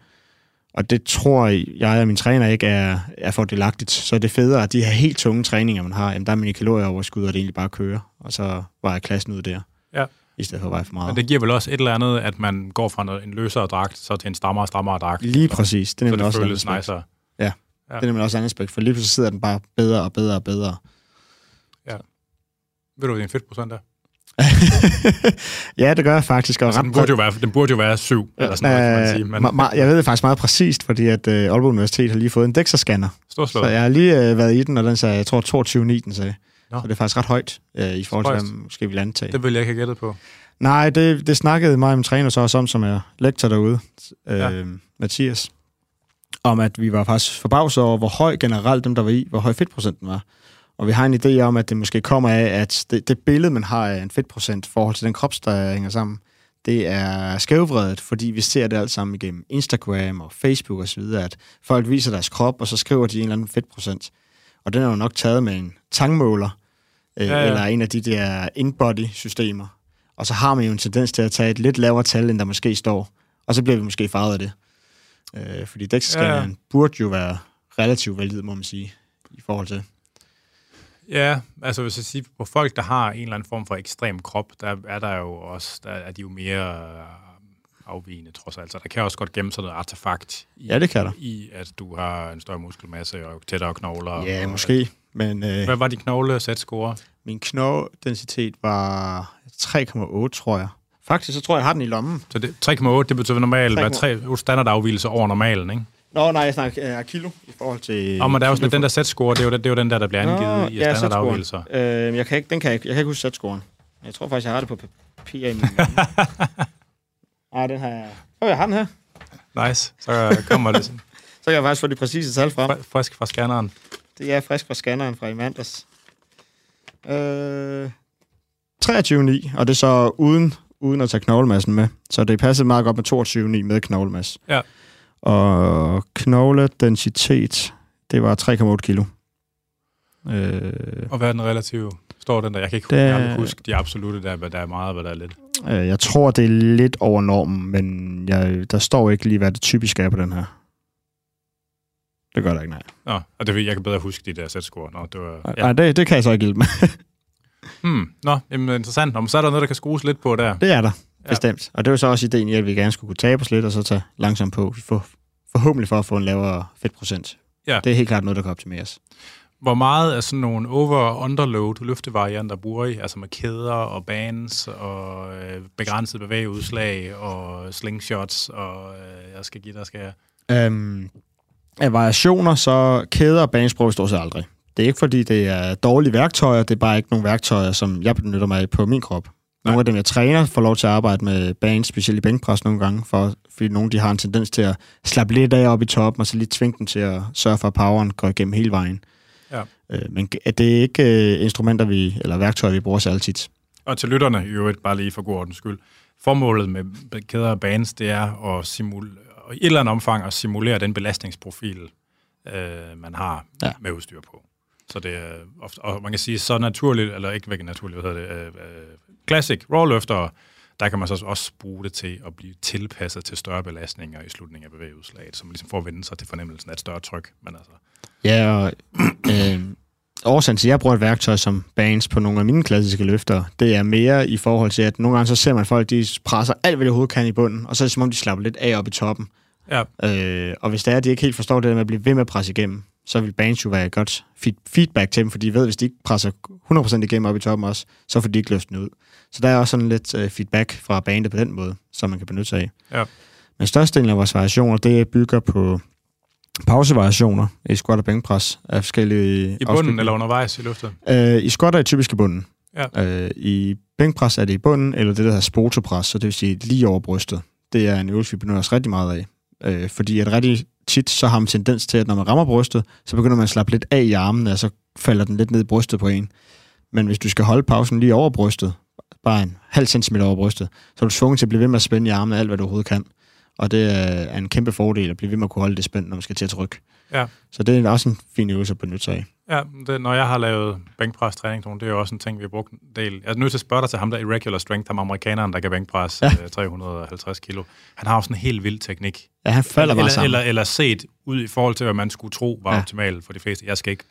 Og det tror jeg og min træner ikke er, er fordelagtigt. Så er det federe, at de her helt tunge træninger, man har, jamen der er man i kalorieoverskud, og det egentlig bare kører. Og så vejer klassen ud der. Ja. I stedet for at veje for meget. Men det giver vel også et eller andet, at man går fra en løsere dragt, så til en strammere og strammere dragt. Lige præcis. Det er Så det også føles andet aspekt. nicer. Det er nemlig også et andet aspekt, for lige pludselig sidder den bare bedre og bedre og bedre. Ved du, hvad din fedtprocent er? [LAUGHS] ja, det gør jeg faktisk. Og Altså, den, burde jo være, den burde jo være syv, eller sådan noget, kan man sige. Men Men... Jeg ved det faktisk meget præcist, fordi at uh, Aalborg Universitet har lige fået en DEXA-scanner. storslået. Så jeg har lige uh, været i den, og den sagde, jeg tror 22,9 den sagde. Nå. Så det er faktisk ret højt uh, i forhold til, Højst. hvad måske vil antage. Det ville jeg ikke have gættet på. Nej, det, det snakkede mig om træner så også om, som er lektor derude, øh, Ja. ja. Mathias, om at vi var faktisk forbavset over, hvor høj generelt dem, der var i, hvor høj fedtprocenten var. Og vi har en idé om, at det måske kommer af, at det, det billede, man har af en fedtprocent i forhold til den krops, der hænger sammen, det er skævvredet, fordi vi ser det alt sammen igennem Instagram og Facebook osv., at folk viser deres krop, og så skriver de en eller anden fedtprocent. Og den er jo nok taget med en tangmåler, øh, Ja, ja, eller en af de der in-body-systemer. Og så har man jo en tendens til at tage et lidt lavere tal, end der måske står. Og så bliver vi måske farvet af det. Øh, fordi DEXA-scanneren Ja, ja, burde jo være relativt vældig, må man sige, i forhold til. Ja, altså hvis jeg siger, på folk, der har en eller anden form for ekstrem krop, der er der jo også, der er de jo mere øh, afvigende, trods alt. Så der kan også godt gemme sig noget artefakt i, Ja, det kan der. i, at du har en større muskelmasse og tættere knogler. Ja, og, måske. Men øh, Hvad var de knogle sæt score? min knogdensitet var 3,8, tror jeg. Faktisk, så tror jeg, jeg har den i lommen. Så det, 3,8, det betyder normalt, hvad 3,8. tre standardafvielse over normalen, ikke? Nå, nej, jeg snakker uh, kilo i forhold til... Og men der er jo sådan, den der sæt-score, det er jo, det er jo den der, der bliver angivet i ja, standardafvielser. Øh, jeg kan ikke, den kan jeg, jeg kan ikke huske sætscoren. Jeg tror faktisk, jeg har det på papir i min [LAUGHS] Nej, den har jeg... Åh, jeg har den her. Nice. Så kommer det sådan, [LAUGHS] Så kan jeg faktisk få de præcise tal frem. fri- frisk fra scanneren. Det er frisk fra scanneren fra i mandags. Øh, 23,9, og det er så uden, uden at tage knoglemassen med. Så det passede meget godt med 22,9 med knoglemasse. Ja. Og knogledensitet, det var 3,8 kilo. Øh, Og hvad er den relative? Står den der? Jeg kan ikke Det det... er- jeg huske de absolute, der, hvad der er meget, hvad der er lidt. øh, jeg tror, det er lidt over normen, men jeg, der står ikke lige, hvad det typisk er på den her. Det gør der ikke, nej. Nå, og det, jeg kan bedre huske de der sæt-score. Nå, det var... Ja. Ja. Nej, det, det kan jeg så ikke hjælpe med. [LAUGHS] Hmm, nå, jamen, interessant. Men så er der noget, der kan skrues lidt på der. Det er der, Ja. bestemt. Og det var så også ideen i, at vi gerne skulle kunne tabe os lidt, og så tage langsomt på. Får forhåbentlig for at få en lavere fedtprocent. Ja. Det er helt klart noget, der kan optimeres. Hvor meget af sådan nogle over- og underload løftevarianter bruger I? Altså med kæder og bands og øh, begrænset bevægeudslag og slingshots og øh, jeg skal give dig, skal jeg... Øhm, af variationer, så kæder og banes bruger vi stort set aldrig. Det er ikke, fordi det er dårlige værktøjer, det er bare ikke nogle værktøjer, som jeg benytter mig af på min krop. Nogle Nej. af dem, jeg træner, får lov til at arbejde med bands, specielt i bænkpres nogle gange, for, fordi nogle de har en tendens til at slappe lidt af op i toppen, og så lige tvinge dem til at sørge for, at poweren går igennem hele vejen. Ja. Øh, men det er ikke øh, instrumenter, vi, eller værktøjer, vi bruger særlig tit. Og til lytterne, i øvrigt, bare lige for god ordens skyld. Formålet med kæder og bands, det er at simulere, i et eller andet omfang at simulere den belastningsprofil, øh, man har. Ja. med udstyr på. Så det er ofte, og man kan sige, så naturligt, eller ikke væk naturligt, hvad hedder det, øh, øh, classic rawløfter, der kan man så også bruge det til at blive tilpasset til større belastninger i slutningen af bevægeudslaget, så man ligesom får at vende sig til fornemmelsen af et større tryk. Men altså, Ja, og [CLEARS THROAT] øh, årsagen til, at jeg bruger et værktøj som bands på nogle af mine klassiske løfter, det er mere i forhold til, at nogle gange så ser man folk, de presser alt, hvad de overhovedet kan i bunden, og så er det som om, de slapper lidt af op i toppen. ja, Øh, og hvis det er, at de ikke helt forstår det der med at blive ved med at presse igennem, så vil bands jo være et godt feed- feedback til dem, fordi de ved, hvis de ikke presser 100% igennem op i toppen også, så får de ikke løften ud. Så der er også sådan lidt øh, feedback fra bandet på den måde, som man kan benytte sig af. Ja. Men størstedelen af vores variationer, det bygger på pausevariationer i squat og bænkpres af forskellige i bunden eller undervejs i luftet. Øh, I squat er typisk i bunden. Ja. Øh, I bænkpres er det i bunden, eller det, der hedder spotopres, så det vil sige lige over brystet. Det er en øvelse, vi benytter os rigtig meget af. Øh, fordi at rigtig tit, så har man tendens til, at når man rammer brystet, så begynder man at slappe lidt af i armene, og så falder den lidt ned i brystet på en. Men hvis du skal holde pausen lige over brystet, bare en halv centimeter over brystet, så er du tvunget til at blive ved med at spænde i armene alt, hvad du overhovedet kan. Og det er en kæmpe fordel at blive ved med at kunne holde det spændt, når man skal til at trykke. Ja. Så det er også en fin øvelse at benytte sig af. Ja, det, når jeg har lavet bænkpres-træning, det er jo også en ting, vi har brugt en del. Jeg er nødt til at spørge dig til ham der Irregular Strength, ham amerikaneren, der kan bænkpres Ja. ja. 350 kilo. Han har sådan en helt vild teknik. Ja, han falder bare eller, sammen. eller, eller set ud i forhold til, hvad man skulle tro var Ja. ja. optimalt for de fleste. Jeg skal ikke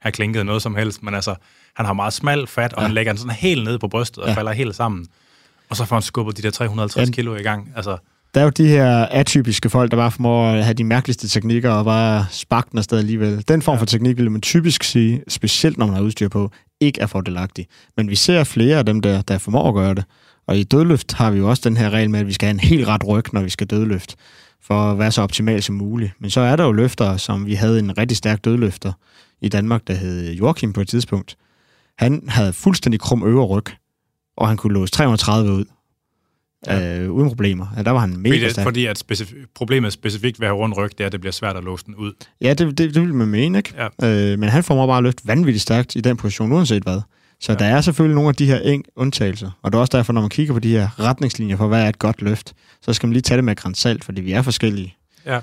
have klinket noget som helst, men altså, han har meget smal fat, og Ja. ja. han lægger den sådan helt ned på brystet og Ja. ja. falder helt sammen. Og så får han skubbet de der 350 Jamen. kilo i gang. Altså, der er jo de her atypiske folk, der bare formår at have de mærkeligste teknikker og bare sparke den afsted alligevel. Den form for teknik vil man typisk sige, specielt når man har udstyr på, ikke er fordelagtig. Men vi ser flere af dem, der, der formår at gøre det. Og i dødløft har vi jo også den her regel med, at vi skal have en helt ret ryg, når vi skal dødløft, for at være så optimal som muligt. Men så er der jo løfter, som vi havde en rigtig stærk dødløfter i Danmark, der hed Joachim på et tidspunkt. Han havde fuldstændig krum øvre ryg, og han kunne låse 330 ud. Ja. Øh, uden problemer. Ja, der var han mega Fordi, stærk. fordi at specif- problemet specifikt ved at have rund ryg, det er, at det bliver svært at låse den ud. Ja, det, det, det vil man mene, ikke? Ja. Øh, men han formår bare at løfte vanvittigt stærkt i den position, uanset hvad. Så Ja. der er selvfølgelig nogle af de her eng- undtagelser. Og det er også derfor, når man kigger på de her retningslinjer for, hvad er et godt løft, så skal man lige tage det med et gran salt, fordi vi er forskellige. Ja.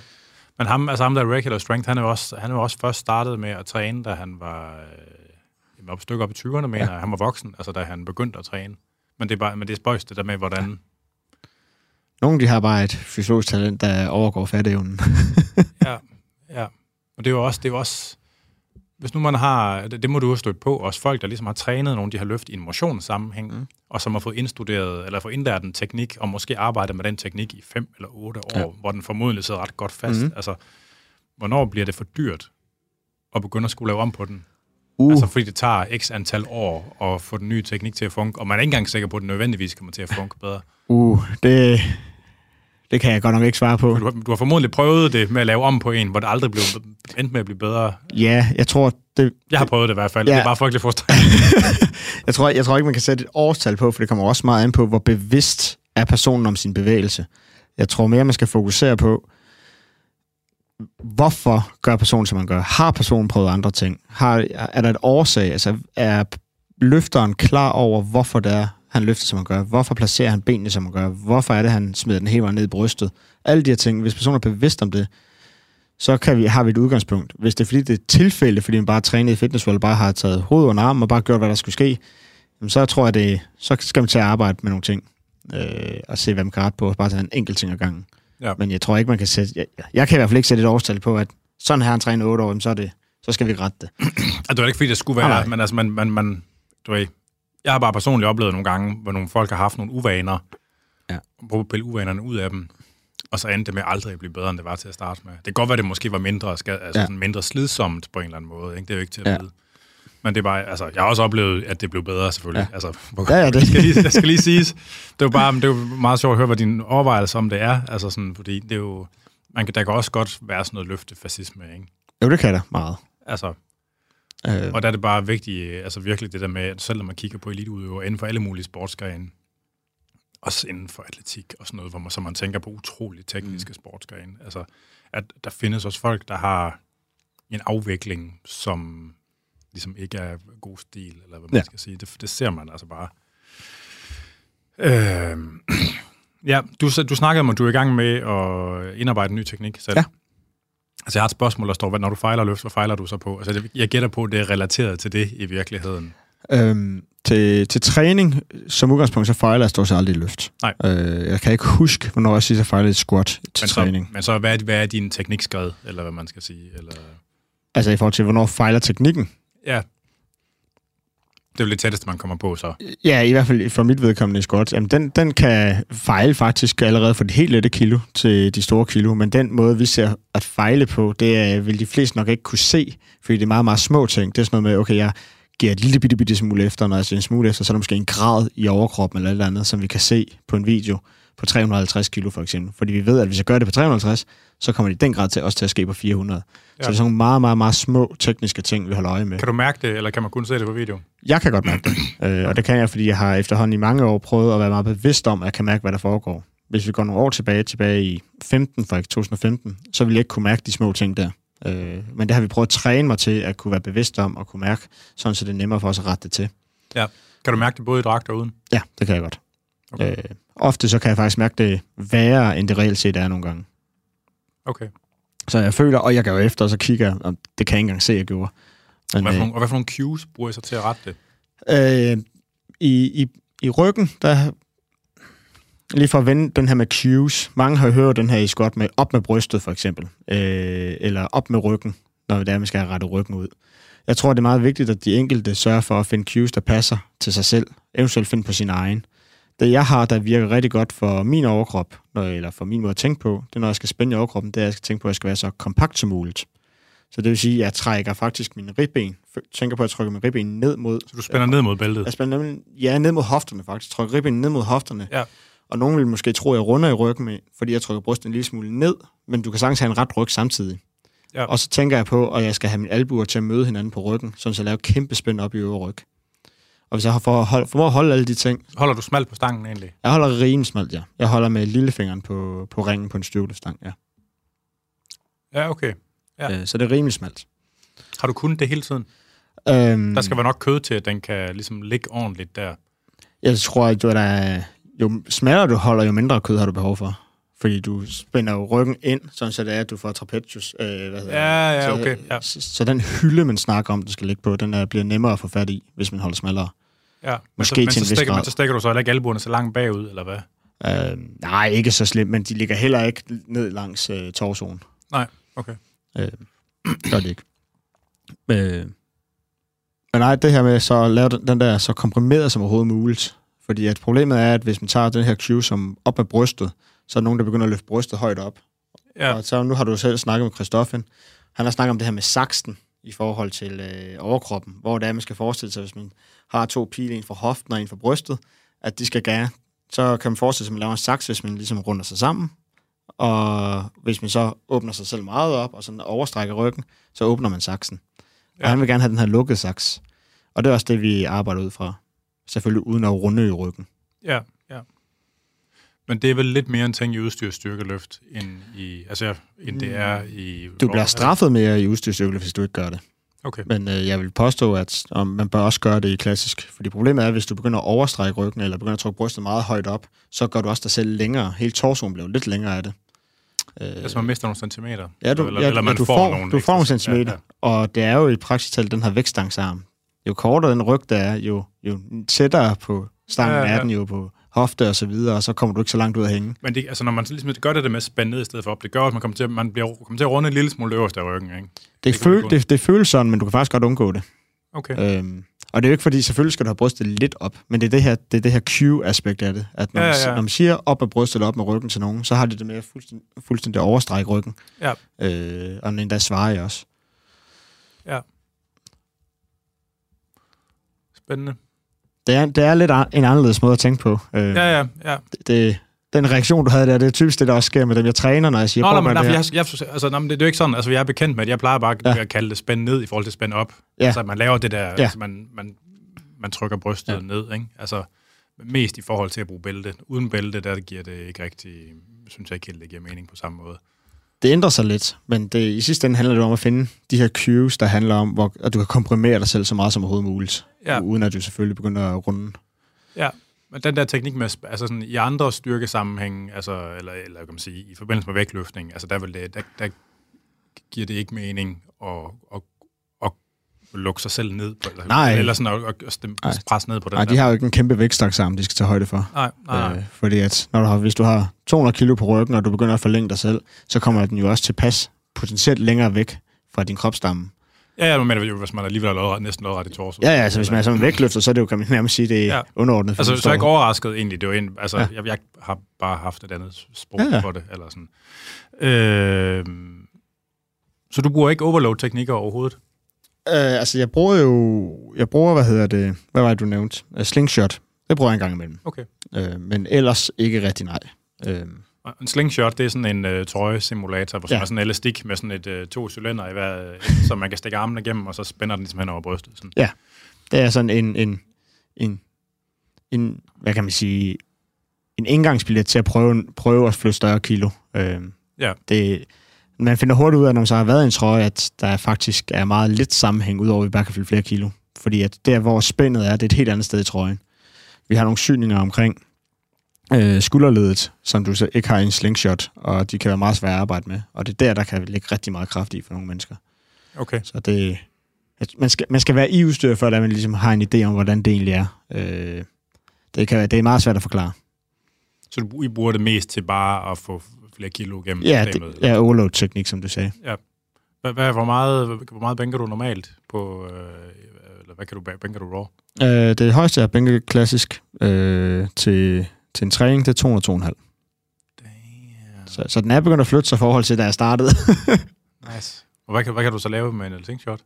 Men ham, altså ham der er regular strength, han er jo også, han er jo også først startet med at træne, da han var øh, op stykke op i 20'erne, mener ja. han var voksen, altså da han begyndte at træne. Men det er bare, men det er spøjst, det der med, hvordan... Nogle de har bare et fysiologisk talent, der overgår fatteevnen. [LAUGHS] Ja, ja. Og det er jo også, det er jo også hvis nu man har, det, det må du jo støtte på, også folk, der ligesom har trænet nogle af de her løft i en motionssammenhæng, mm. og som har fået indstuderet, eller fået indlært en teknik, og måske arbejdet med den teknik i fem eller otte år, ja. hvor den formodentlig sidder ret godt fast. Mm. Altså, hvornår bliver det for dyrt at begynde at skulle lave om på den? Uh. Altså, fordi det tager x antal år at få den nye teknik til at funke, og man er ikke engang sikker på, at den nødvendigvis kommer til at funke bedre. Uh, det, det kan jeg godt nok ikke svare på. Du har, du har formodentlig prøvet det med at lave om på en, hvor det aldrig blev endt med at blive bedre. Ja, jeg tror... Det, jeg har prøvet det i hvert fald. Ja. Det er bare frygtelig frustrerende. [LAUGHS] jeg, tror, jeg tror ikke, man kan sætte et årstal på, for det kommer også meget an på, hvor bevidst er personen om sin bevægelse. Jeg tror mere, man skal fokusere på, hvorfor gør personen, som man gør? Har personen prøvet andre ting? Har, er der et årsag? Altså, er løfteren klar over, hvorfor det er, han løfter, som han gør? Hvorfor placerer han benene, som han gør? Hvorfor er det, han smider den hele vejen ned i brystet? Alle de her ting. Hvis personen er bevidst om det, så kan vi, har vi et udgangspunkt. Hvis det er fordi, det er tilfælde, fordi man bare trænet i fitness, eller bare har taget hovedet under armen og bare gjort, hvad der skulle ske, jamen så tror jeg, det, så skal man til at arbejde med nogle ting. Øh, og se, hvad man kan rette på, og bare tage en enkelt ting ad gangen. Ja. Men jeg tror ikke, man kan sætte... Jeg, jeg kan i hvert fald ikke sætte et årstal på, at sådan her han træner 8 år, så, er det, så skal vi rette det. [CLEARS THROAT] Altså, det er ikke, fordi det skulle være, Nej, men altså, man, man, man, du ved, jeg har bare personligt oplevet nogle gange, hvor nogle folk har haft nogle uvaner, Ja. og prøvet at pille uvanerne ud af dem, og så endte det med aldrig at blive bedre, end det var til at starte med. Det kan godt være, at det måske var mindre, altså Ja. sådan mindre slidsomt på en eller anden måde. Ikke? Det er jo ikke til at Ja. vide. Men det er bare, altså, jeg har også oplevet, at det blev bedre, selvfølgelig. Ja. Altså, hvor, Ja, ja, det- det skal lige, det skal lige siges. Det er jo bare, det er jo meget sjovt at høre, hvad din overvejelse om det er. Altså sådan, fordi det er jo, man kan, der kan også godt være sådan noget løftefascisme, ikke? Jo, det kan der meget. Altså, Øh, og der er det bare vigtigt, altså virkelig det der med, at selv når man kigger på eliteudøvere inden for alle mulige sportsgrene, også inden for atletik og sådan noget, hvor man, så man tænker på utroligt tekniske mm. sportsgrene, altså at der findes også folk, der har en afvikling, som ligesom ikke er god stil, eller hvad man Ja. skal sige. Det, det ser man altså bare. Øh, [CLEARS THROAT] ja, du, du snakkede om, at du er i gang med at indarbejde en ny teknik selv. Ja. Altså, jeg har et spørgsmål, der står, når du fejler løft, hvad fejler du så på? Altså, jeg gætter på, at det er relateret til det i virkeligheden. Øhm, til, til træning, som udgangspunkt, så fejler jeg stort set aldrig løft. Nej. Øh, jeg kan ikke huske, hvornår jeg sidst har fejlet et squat til Men træning. så, men så hvad, er, hvad er din teknikskred, eller hvad man skal sige? Eller, Altså i forhold til, hvornår fejler teknikken ja, det er jo det tætteste, man kommer på, så. Ja, i hvert fald for mit vedkommende i. Jamen, den, den kan fejle faktisk allerede fra det helt lette kilo til de store kilo, men den måde, vi ser at fejle på, det er, vil de fleste nok ikke kunne se, fordi det er meget, meget små ting. Det er sådan noget med, okay, jeg giver et lille bitte, bitte smule efter, når jeg siger en smule efter, så er der måske en grad i overkroppen eller et eller andet, som vi kan se på en video på 350 kilo for eksempel. Fordi vi ved, at hvis jeg gør det på 350, så kommer det i den grad til også til at ske på 400. Ja. Så det er sådan nogle meget, meget, meget små tekniske ting, vi holder øje med. Kan du mærke det, eller kan man kun se det på video? Jeg kan godt mærke det, øh, og det kan jeg, fordi jeg har efterhånden i mange år prøvet at være meget bevidst om, at jeg kan mærke, hvad der foregår. Hvis vi går nogle år tilbage, tilbage i 15, for 2015, så ville jeg ikke kunne mærke de små ting der. Øh, men det har vi prøvet at træne mig til at kunne være bevidst om og kunne mærke, sådan så det er nemmere for os at rette det til. Ja. Kan du mærke det både i dragt og uden? Ja, det kan jeg godt. Okay. Øh, ofte så kan jeg faktisk mærke det værre, end det reelt set er nogle gange. Okay. Så jeg føler, og jeg går efter, og så kigger jeg, og det kan jeg ikke engang se, jeg gjorde. Og Men, hvad, for øh, nogle, og hvad for nogle cues bruger I så til at rette det? Øh, i, i, I ryggen, der lige for at vende den her med cues. Mange har hørt den her i squat med op med brystet, for eksempel. Øh, eller op med ryggen, når det er, man skal have rettet ryggen ud. Jeg tror, det er meget vigtigt, at de enkelte sørger for at finde cues, der passer til sig selv. Eventuelt finde på sin egen. Det, jeg har, der virker rigtig godt for min overkrop, når, eller for min måde at tænke på, det er, når jeg skal spænde i overkroppen, det er, at jeg skal tænke på, at jeg skal være så kompakt som muligt. Så det vil sige, at jeg trækker faktisk mine ribben, tænker på, at jeg trykker mine ribben ned mod... Så du spænder ned mod bæltet? Jeg spænder nemlig, ja, ned mod hofterne faktisk. Jeg trykker ribben ned mod hofterne. Ja. Og nogen vil måske tro, at jeg runder i ryggen, med, fordi jeg trykker brystet en lille smule ned, men du kan sagtens have en ret ryg samtidig. Ja. Og så tænker jeg på, at jeg skal have mine albuer til at møde hinanden på ryggen, så jeg laver kæmpe spænd op i øvre ryg. Og hvis jeg får hold, formår at holde alle de ting... Holder du smalt på stangen egentlig? Jeg holder rimelig smalt, ja. Jeg holder med lillefingeren på, på ringen på en styrkeløftstang, ja. Ja, okay. Ja. Øh, så det er rimelig smalt. Har du kun det hele tiden? Øhm, Der skal være nok kød til, at den kan ligesom ligge ordentligt der. Jeg tror, at du er jo smallere du holder, jo mindre kød har du behov for. Fordi du spænder jo ryggen ind, sådan så det er, at du får trapezius. Øh, hvad hedder Ja, ja, okay, ja. Så, så den hylde, man snakker om, den skal ligge på, den er, bliver nemmere at få fat i, hvis man holder smallere. Ja. Men Måske så, men til en så stikker, men så stikker du så heller ikke albuerne så langt bagud, eller hvad? Øh, nej, ikke så slemt, men de ligger heller ikke ned langs øh, torsoen. Nej, okay. Øh, gør det ikke. Øh, men nej, det her med så at lave den, den der så komprimeret som overhovedet muligt. Fordi at problemet er, at hvis man tager den her cue som op af brystet, så er der nogen, der begynder at løfte brystet højt op. Ja, Og så nu har du selv snakket med Christoffen. Han har snakket om det her med saksen i forhold til øh, overkroppen, hvor det er, man skal forestille sig, hvis man har to pile, en fra hoften og en fra brystet, at de skal gære. Så kan man forestille sig, at man laver en saks, hvis man ligesom runder sig sammen. Og hvis man så åbner sig selv meget op, og sådan overstrækker ryggen, så åbner man saksen. Ja. Og han vil gerne have den her lukkede saks. Og det er også det, vi arbejder ud fra. Selvfølgelig uden at runde i ryggen. ja, ja. Men det er vel lidt mere en ting i udstyr styrkeløft, end, i, altså, end det er i... Du bliver straffet mere i udstyrstyrkeløft, hvis du ikke gør det. Okay. Men øh, jeg vil påstå, at om man bør også gøre det i klassisk. Fordi problemet er, at hvis du begynder at overstrække ryggen, eller begynder at trykke brystet meget højt op, så gør du også dig selv længere. Hele torsoen bliver lidt længere af det. Øh, Altså, man mister nogle centimeter. ja, du, eller, ja, eller man ja, du får, får, nogle du får nogle centimeter. Ja, ja. Og det er jo i praksis talt den her vækststangsarm. Jo kortere den ryg der er, jo, jo tættere på stangen Ja, ja, ja. er den jo på hofte og så videre, og så kommer du ikke så langt ud at hænge. Men det, altså, når man ligesom gør det der med at spænde ned i stedet for op, det gør, at man kommer til, at, man bliver, kommer til at runde en lille smule øverst af ryggen, ikke? Det, Det det, føl, det, det føles sådan, men du kan faktisk godt undgå det. Okay. Øhm, og det er jo ikke fordi, selvfølgelig skal du have brystet lidt op, men det er det her, det er det her Q-aspekt af det. At når, Ja, ja, ja, ja, ja. når man siger op af brystet eller op med ryggen til nogen, så har de det med at fuldstændig, fuldstændig overstrække ryggen. Ja. Øh, og endda svarer jeg også. Spændende. Det er, det er lidt en anderledes måde at tænke på. Øh, Ja, ja, ja. det, det, den reaktion, du havde der, det er typisk det, der også sker med dem, jeg træner, når jeg siger, Nå, nej, men nej, det jeg, jeg, altså, nå, men det, det er jo ikke sådan, altså jeg er bekendt med, at jeg plejer bare Ja. at kalde det spænd ned i forhold til spænd op. Ja. Altså, at man laver det der, Ja. altså, man, man, man trykker brystet ja. ned, ikke? Altså, mest i forhold til at bruge bælte. Uden bælte, der giver det ikke rigtig, synes jeg ikke helt, det giver mening på samme måde. Det ændrer sig lidt, men det, i sidste ende handler det om at finde de her cues, der handler om, hvor, at du kan komprimere dig selv så meget som overhovedet muligt. Ja. Uden at du selvfølgelig begynder at runde. Ja, men den der teknik med, altså sådan i andre styrkesammenhænge, altså, eller, eller kan man sige, i forbindelse med vægtløftning, altså der, vil det, der, der giver det ikke mening at, at lukke sig selv ned på, eller, Nej. eller sådan at, at stemme, Nej. presse ned på den Nej, der. de har jo ikke en kæmpe vækstaksarm, de skal tage højde for. Nej, nej. Øh, fordi at når du har, hvis du har 200 kilo på ryggen, og du begynder at forlænge dig selv, så kommer den jo også tilpas potentielt længere væk fra din kropsstamme. Ja, ja, jo, hvis man alligevel er lodret, næsten lodret i torso. Ja, ja, altså hvis man er som vægtløfter, så er det jo, kan man nærmest sige, det er ja. Underordnet. Altså, så er jeg ikke overrasket egentlig. Det var en, altså, Ja. jeg, jeg har bare haft et andet sprog ja. ja. for det. Eller sådan. Øh, så du bruger ikke overload-teknikker overhovedet? Øh, altså, jeg bruger jo... Jeg bruger, hvad hedder det... Hvad var det, du nævnte? Uh, slingshot. Det bruger jeg en gang imellem. Okay. Øh, men ellers ikke rigtig nej. Øh, En slingshot, det er sådan en uh, trøjesimulator, hvor Ja. ja. er sådan en elastik med sådan et uh, to cylinder i hver, uh, [LAUGHS] som man kan stikke armene igennem, og så spænder den ligesom hen over brystet. Sådan. det er sådan en, en, en, en... Hvad kan man sige? En indgangsbillet til at prøve, prøve at flytte større kilo. Øh, Ja. det, man finder hurtigt ud af, når man så har været i en trøje, at der faktisk er meget lidt sammenhæng, udover at vi bare kan fylde flere kilo. Fordi at der, hvor spændet er, det er et helt andet sted i trøjen. Vi har nogle syninger omkring øh, skulderledet, som du så ikke har i en slingshot, og de kan være meget svære at arbejde med. Og det er der, der kan ligge rigtig meget kraft i for nogle mennesker. Okay. Så det, at man, skal, man skal være i udstyr, for at man ligesom har en idé om, hvordan det egentlig er. Øh, det, kan, være- det er meget svært at forklare. Så du, I bruger det mest til bare at få flere kilo gennem Ja, det, ja overload-teknik, som du sagde. Hvad, hvad, hvor, meget, hvor meget bænker du normalt på, øh, eller hvad kan du bæ- bænker du raw? Øh, det højeste er bænke klassisk øh, til, til en træning, det er 202,5. Damn. Så, så den er begyndt at flytte sig i forhold til, da jeg startede. [LAUGHS] Nice. Og hvad kan, hvad kan du så lave med en slingshot?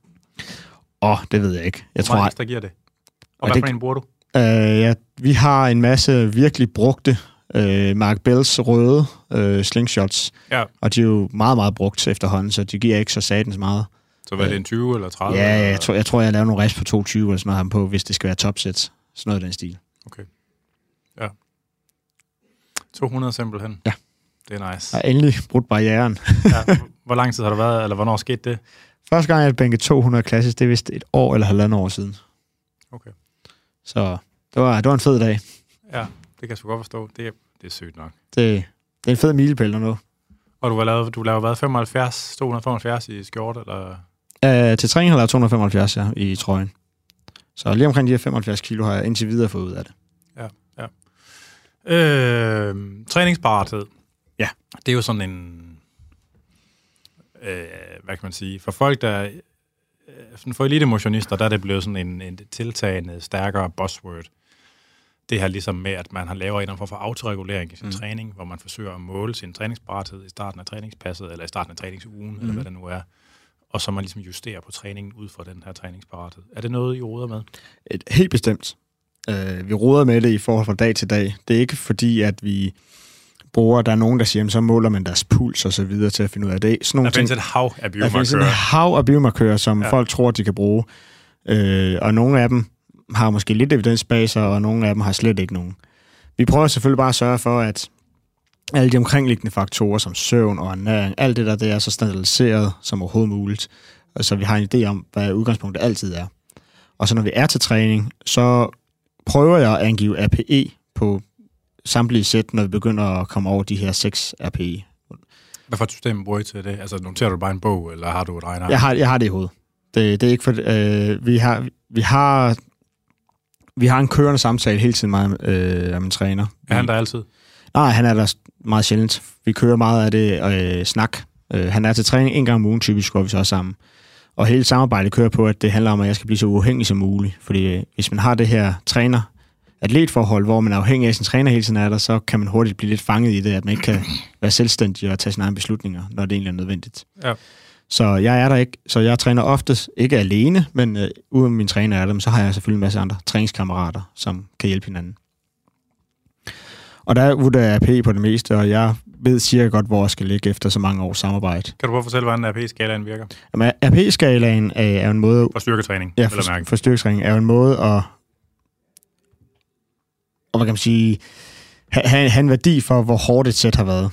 Åh, oh, det ved jeg ikke. Jeg Hvor tror, meget at, ekstra giver det? Ja, Og hvad det- for en bruger du? øh, ja, vi har en masse virkelig brugte øh, Mark Bells røde øh, slingshots, Ja. og de er jo meget, meget brugt efterhånden, så de giver ikke så satans meget. Så hvad er det, en 20 eller 30? Ja, eller? jeg tror, jeg, tror, jeg laver nogle rest på 22 eller sådan noget ham på, hvis det skal være topsets. Sådan noget i den stil. 200 simpelthen? Ja. Det er nice. Har endelig brudt barrieren. ja. [LAUGHS] Hvor lang tid har du været, eller hvornår skete det? Første gang, jeg bænkede 200 klassisk, det er vist et år eller halvandet år siden. Okay. Så det var, det var en fed dag. Ja, det kan jeg sgu godt forstå. Det er, det er sygt nok. Det, det er en fed milepæl nu. Og du har lavet, du laver hvad, 75, 275 i skjort, eller? Uh, til træning har jeg lavet 275 ja, i trøjen. Så lige omkring de her 75 kilo har jeg indtil videre fået ud af det. Øh, træningsparathed. Ja. Det er jo sådan en... Øh, hvad kan man sige? For folk, der... øh, for elitemotionister, der er det blevet sådan en, en tiltagende, stærkere buzzword. Det her ligesom med, at man har lavet en form for autoregulering i sin Mm. træning, hvor man forsøger at måle sin træningsparathed i starten af træningspasset, eller i starten af træningsugen, mm. eller hvad det nu er. Og så man ligesom justerer på træningen ud fra den her træningsparathed. Er det noget, I råder med? Et, helt bestemt. Uh, vi roder med det i forhold fra dag til dag. Det er ikke fordi, at vi bruger, der er nogen, der siger, jamen, så måler man deres puls og så videre til at finde ud af det. Sådan nogle Der findes ting, et hav af der findes biomarkører. hav af biomarkører, som ja. Folk tror, de kan bruge. Uh, og nogle af dem har måske lidt evidens bag sig, og nogle af dem har slet ikke nogen. Vi prøver selvfølgelig bare at sørge for, at alle de omkringliggende faktorer, som søvn og ernæring, alt det der, det er så standardiseret som overhovedet muligt, og så vi har en idé om, hvad udgangspunktet altid er. Og så når vi er til træning, så prøver jeg at angive RPE på samtlige sæt, når vi begynder at komme over de her 6 RPE. Hvad for et system bruger I til det? Altså, noterer du bare en bog, eller har du et regner? Jeg har, jeg har det i hovedet. Det, det er ikke for... Øh, vi, har, vi, har, vi har en kørende samtale hele tiden med øh, af min træner. Er han der altid? Nej, han er der meget sjældent. Vi kører meget af det øh, snak. Øh, han er til træning en gang om ugen, typisk går vi så sammen. Og hele samarbejdet kører på, at det handler om, at jeg skal blive så uafhængig som muligt. Fordi øh, hvis man har det her træner atletforhold, hvor man er afhængig af sin træner hele tiden er der, så kan man hurtigt blive lidt fanget i det, at man ikke kan være selvstændig og tage sine egne beslutninger, når det egentlig er nødvendigt. Ja. Så jeg er der ikke, så jeg træner oftest ikke alene, men øh, uden min træner er der, så har jeg selvfølgelig en masse andre træningskammerater, som kan hjælpe hinanden. Og der vurderer jeg AP på det meste, og jeg ved cirka godt, hvor jeg skal ligge efter så mange års samarbejde. Kan du prøve at fortælle, hvordan RP-skalaen virker? Jamen, RP-skalaen er, er en måde, For styrketræning, ja, for, for styrketræning, er jo en måde at, og hvad kan man sige, have have en værdi for, hvor hårdt et sæt har været.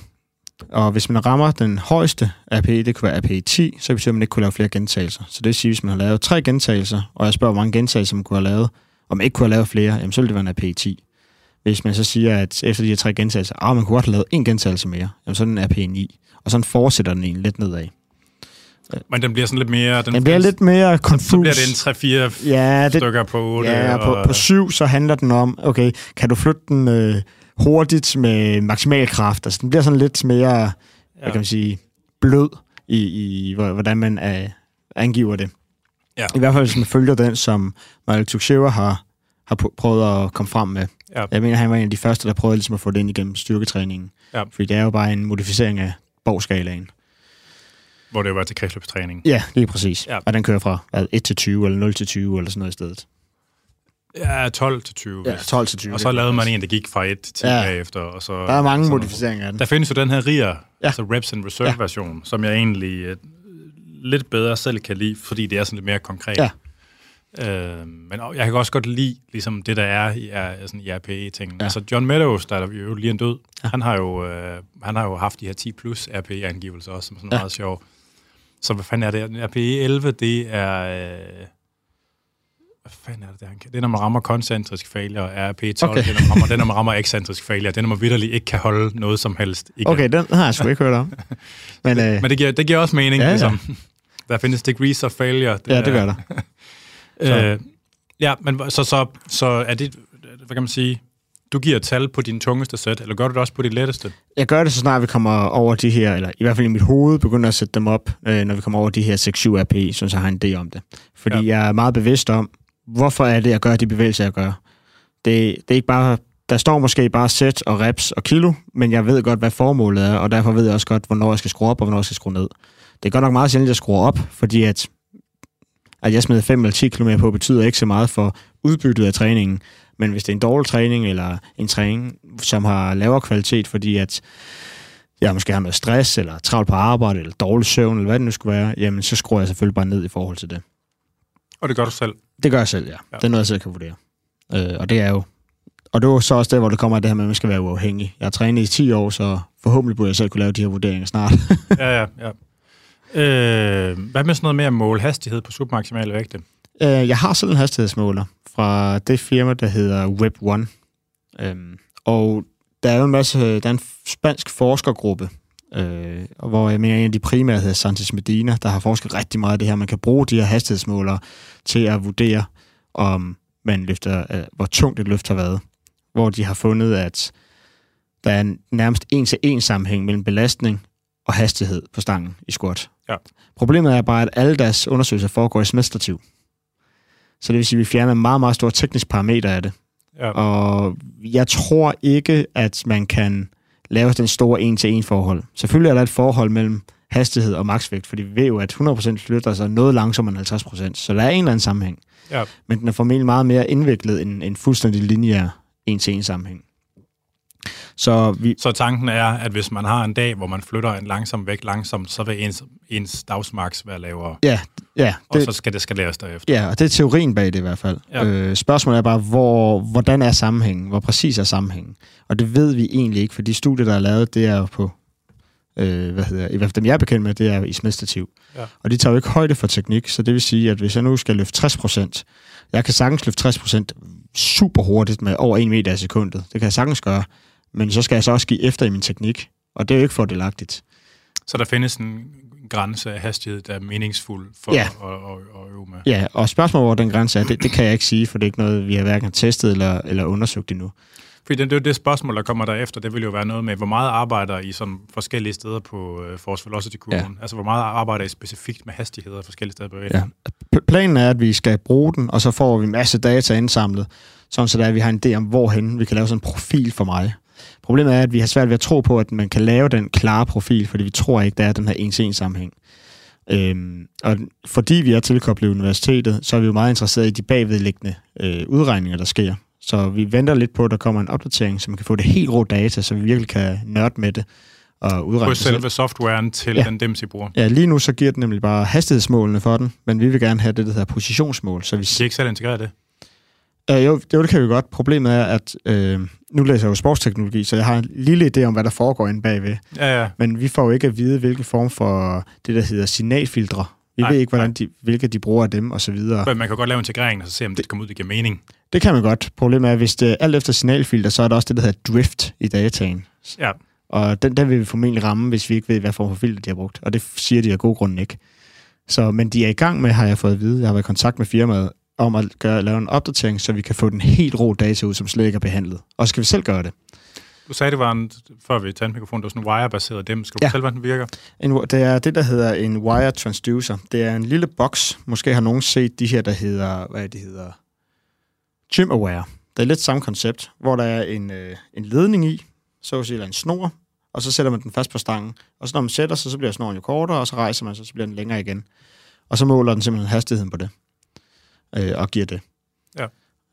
Og hvis man rammer den højeste RP, det kunne være RP 10, så betyder man ikke kunne lave flere gentagelser. Så det vil sige, hvis man har lavet tre gentagelser, og jeg spørger, hvor mange gentagelser man kunne have lavet, og man ikke kunne have lavet flere, jamen så ville det være en RP 10. Hvis man så siger, at efter de her tre gentagelser, ah, man kunne godt have lavet en gentagelse mere, jamen så er den RP 9. Og sådan fortsætter den egentlig lidt nedad. Men den bliver sådan lidt mere... Den, Den bliver lidt mere confus. Så bliver det en 3-4 Ja, det, stykker på 8. Ja, og på, på syv, så handler den om, okay, kan du flytte den øh, hurtigt med maksimal kraft? Altså, den bliver sådan lidt mere, ja. hvad kan man sige, blød i, i hvor- hvordan man øh, angiver det. Ja. I hvert fald, hvis man følger den, som Michael Tuchscherer har, har pr- prøvet at komme frem med. Ja. Jeg mener, han var en af de første, der prøvede ligesom at få det ind igennem styrketræningen. Ja. Fordi det er jo bare en modificering af borgskalaen. Hvor det var til kredsløbstræning. Ja, lige præcis. Ja. Og den kører fra hvad, 1 til 20, eller 0 til 20, eller sådan noget i stedet. Ja, 12 til 20. Ja, vist. 12 til 20. Og så lavede man en, der gik fra 1 til 10 Ja. bagefter. Og så, Der er mange sådan modificeringer af den. Der findes jo den her RIA, Ja. altså Reps and Reserve Ja. version, som jeg egentlig øh, lidt bedre selv kan lide, fordi det er sådan lidt mere konkret. Ja. Øh, men jeg kan også godt lide ligesom det, der er i, er, sådan i RPE-ting. Ja. Altså John Meadows, der er jo lige en død, Ja. han, har jo, øh, han har jo haft de her 10 plus RPE-angivelser også, som er sådan ja. meget sjov. Så hvad fanden er det? RPE 11, det er... Øh, hvad fanden er det, der han kan? Det er, når man rammer koncentrisk failure, og RP 12, Okay. det, er, når man rammer, det er, når man rammer ekscentrisk failure. Det er, når man vidderligt ikke kan holde noget som helst. Igen. Okay, den har jeg sgu ikke hørt om. [LAUGHS] Men, øh, Men det giver, det giver også mening, Ja, ja, ligesom. [LAUGHS] Der findes degrees of failure. ja, det gør der. [LAUGHS] Øh, ja, men så, så, så er det, hvad kan man sige, du giver tal på din tungeste sæt, eller gør du det også på dit letteste? Jeg gør det, så snart vi kommer over de her, eller i hvert fald i mit hoved, begynder at sætte dem op, øh, når vi kommer over de her 6-7 RP, så jeg har en idé om det. Fordi. Ja. jeg er meget bevidst om, hvorfor er det, jeg gør de bevægelser, jeg gør. Det, det er ikke bare, der står måske bare sæt og reps og kilo, men jeg ved godt, hvad formålet er, og derfor ved jeg også godt, hvornår jeg skal skrue op og hvornår jeg skal skrue ned. Det er godt nok meget sjældent, at jeg skruer op, fordi at, at jeg smider 5 eller 10 km på, betyder ikke så meget for udbyttet af træningen. Men hvis det er en dårlig træning, eller en træning, som har lavere kvalitet, fordi at jeg måske har noget stress, eller travlt på arbejde, eller dårlig søvn, eller hvad det nu skulle være, jamen så skruer jeg selvfølgelig bare ned i forhold til det. Og det gør du selv? Det gør jeg selv, ja. ja. Det er noget, jeg selv kan vurdere. Øh, og det er jo og det var så også der, hvor det kommer af det her med, at man skal være uafhængig. Jeg har trænet i 10 år, så forhåbentlig burde jeg selv kunne lave de her vurderinger snart. [LAUGHS] ja, ja, ja. Øh, hvad med sådan noget mere mål hastighed på submaximal vægte? Øh, jeg har selv en hastighedsmåler fra det firma, der hedder Web1. Øh, og der er jo en masse, der er en spansk forskergruppe, øh, hvor jeg mener, en af de primære hedder Santos Medina, der har forsket rigtig meget af det her. Man kan bruge de her hastighedsmålere til at vurdere, om man løfter, øh, hvor tungt et løft har været. Hvor de har fundet, at der er en nærmest en-til-en sammenhæng mellem belastning og hastighed på stangen i squat. Ja. Problemet er bare, at alle deres undersøgelser foregår i smidstativ. Så det vil sige, at vi fjerner en meget, meget stor teknisk parameter af det. Ja. Og jeg tror ikke, at man kan lave den store en-til-en forhold. Selvfølgelig er der et forhold mellem hastighed og maksvægt, fordi vi ved jo, at 100% flytter sig noget langsommere end 50%, så der er en eller anden sammenhæng. Ja. Men den er formentlig meget mere indviklet end en fuldstændig lineær en-til-en sammenhæng. Så, vi, så tanken er, at hvis man har en dag, hvor man flytter en langsom vægt langsomt, så vil ens, ens dagsmaks være lavere. Ja, ja. Det, og så skal det skaleres derefter. Ja, og det er teorien bag det i hvert fald. Ja. Øh, spørgsmålet er bare, hvor, hvordan er sammenhængen? Hvor præcis er sammenhængen? Og det ved vi egentlig ikke, for de studier, der er lavet, det er jo på, øh, hvad hedder, i hvert fald dem jeg er bekendt med, det er i smidstativ. Ja. Og de tager jo ikke højde for teknik, så det vil sige, at hvis jeg nu skal løfte 60% jeg kan sagtens løfte 60% super hurtigt med over 1 meter i sekundet. Det kan jeg sagtens gøre men så skal jeg så også give efter i min teknik, og det er jo ikke fordelagtigt. Så der findes en grænse af hastighed, der er meningsfuld for ja. at, at, at øve med? Ja, og spørgsmålet, hvor den grænse er, det, det kan jeg ikke sige, for det er ikke noget, vi har hverken testet eller, eller undersøgt endnu. Fordi det, det er det spørgsmål, der kommer derefter, det vil jo være noget med, hvor meget arbejder I sådan forskellige steder på uh, Force Velocity-kurven? Ja. Altså, hvor meget arbejder I specifikt med hastigheder forskellige steder på Ja. Planen er, at vi skal bruge den, og så får vi en masse data indsamlet, sådan så der, at vi har en idé om, hvorhen vi kan lave sådan en profil for mig. Problemet er, at vi har svært ved at tro på, at man kan lave den klare profil, fordi vi tror ikke, der er den her en-til-en sammenhæng. Øhm, og fordi vi er tilkoblet universitetet, så er vi jo meget interesseret i de bagvedliggende øh, udregninger, der sker. Så vi venter lidt på, at der kommer en opdatering, så man kan få det helt rå data, så vi virkelig kan nørde med det og udregne På selve softwaren til ja. den DEMS, I bruger? Ja, lige nu så giver den nemlig bare hastighedsmålene for den, men vi vil gerne have det, der hedder positionsmål. Så vi... Kan I ikke selv integrere det? Uh, jo, jo, det kan vi godt. Problemet er, at øh, nu læser jeg jo sportsteknologi, så jeg har en lille idé om, hvad der foregår inde bagved. Ja, ja. Men vi får jo ikke at vide, hvilken form for det, der hedder signalfiltre. Vi nej, ved ikke, hvordan de, hvilke de bruger af dem, og så videre. Men man kan godt lave integrering, og så se, om det, det kommer ud, det giver mening. Det kan man godt. Problemet er, at hvis det alt efter signalfilter, så er der også det, der hedder drift i dataen. Ja. Og den, den vil vi formentlig ramme, hvis vi ikke ved, hvad form for filter de har brugt. Og det siger de af god grund ikke. Så, men de er i gang med, har jeg fået at vide. Jeg har været i kontakt med firmaet, om at gøre, lave en opdatering, så vi kan få den helt rå data ud, som slet ikke er behandlet. Og så skal vi selv gøre det. Du sagde, det var en, før vi talte mikrofonen, det var sådan en wire-baseret dem. Skal du ja. fortælle, hvordan den virker? En, det er det, der hedder en wire transducer. Det er en lille boks. Måske har nogen set de her, der hedder, hvad det hedder, Gym Aware. Det er lidt samme koncept, hvor der er en, øh, en ledning i, så at sige, eller en snor, og så sætter man den fast på stangen. Og så når man sætter sig, så bliver snoren jo kortere, og så rejser man sig, så bliver den længere igen. Og så måler den simpelthen hastigheden på det øh, og giver det. Ja.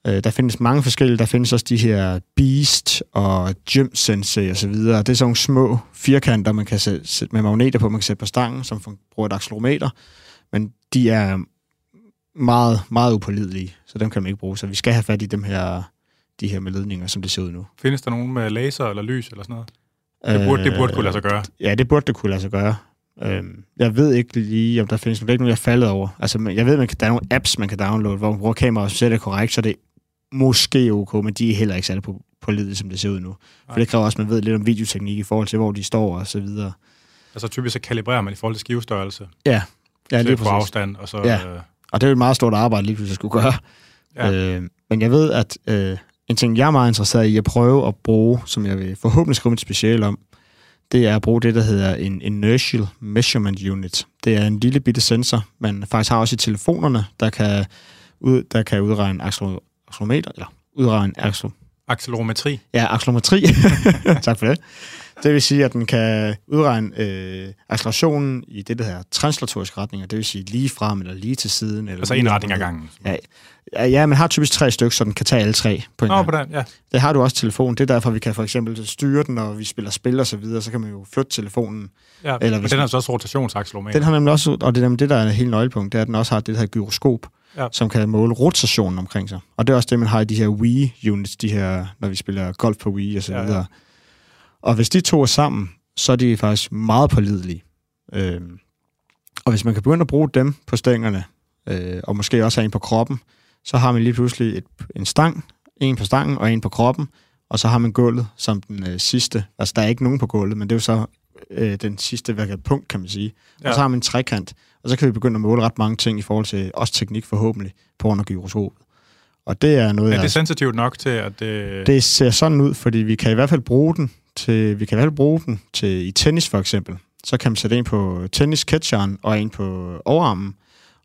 Øh, der findes mange forskellige. Der findes også de her Beast og Gym Sensei og så videre. Det er sådan nogle små firkanter, man kan sætte med magneter på, man kan sætte på stangen, som bruger et accelerometer. Men de er meget, meget upålidelige, så dem kan man ikke bruge. Så vi skal have fat i dem her, de her med ledninger, som det ser ud nu. Findes der nogen med laser eller lys eller sådan noget? Det burde, det burde kunne lade sig gøre. Ja, det burde det kunne lade sig gøre. Øhm, jeg ved ikke lige, om der findes noget. Det er ikke noget, jeg er faldet over. Altså, jeg ved, at der er nogle apps, man kan downloade, hvor man bruger kameraet, så det korrekt, så det er måske ok, men de er heller ikke særlig på, på lidet, som det ser ud nu. For det kræver også, at man ved lidt om videoteknik i forhold til, hvor de står og så videre. Altså typisk så kalibrerer man i forhold til skivestørrelse. Ja, ja lige på afstand. Og, så, ja. Øh... og det er jo et meget stort arbejde, lige pludselig skulle gøre. Ja. Øh, men jeg ved, at øh, en ting, jeg er meget interesseret i at prøve at bruge, som jeg vil forhåbentlig skrive et special om, det er at bruge det, der hedder en Inertial Measurement Unit. Det er en lille bitte sensor, man faktisk har også i telefonerne, der kan ud, der kan udregne accelerometer, eller udregne accel, Accelerometri. ja, accelerometri. [LAUGHS] tak for det. Det vil sige, at den kan udregne øh, accelerationen i det, der hedder translatoriske retninger, det vil sige lige frem eller lige til siden. Eller Altså en retning ad gangen. Ja, ja, ja, man har typisk tre stykker, så den kan tage alle tre på en Nå, gang. på den, ja. Det har du også telefon. Det er derfor, vi kan for eksempel styre den, når vi spiller spil og så videre, så kan man jo flytte telefonen. ja. Eller Men den har så også rotationsaccelerometer. Den har nemlig også, og det er nemlig det, der er helt nøglepunkt, det er, at den også har det her gyroskop, Ja. som kan måle rotationen omkring sig. Og det er også det, man har i de her Wii-units, de her, når vi spiller golf på Wii og så Ja, ja. Og hvis de to er sammen, så er de faktisk meget pålidelige. Øhm, og hvis man kan begynde at bruge dem på stængerne, øh, og måske også have en på kroppen, så har man lige pludselig et, en stang, en på stangen og en på kroppen, og så har man gulvet som den øh, sidste. Altså, der er ikke nogen på gulvet, men det er jo så øh, den sidste hvad kan, punkt, kan man sige. Ja. Ja. Og så har man en trekant, og så kan vi begynde at måle ret mange ting i forhold til også teknik forhåbentlig på af gyroskopet. Og det er noget, Er jeg det sensitivt nok til, at det... det ser sådan ud, fordi vi kan i hvert fald bruge den til, vi kan i fald bruge den til i tennis for eksempel. Så kan man sætte en på tennisketcheren og en på overarmen,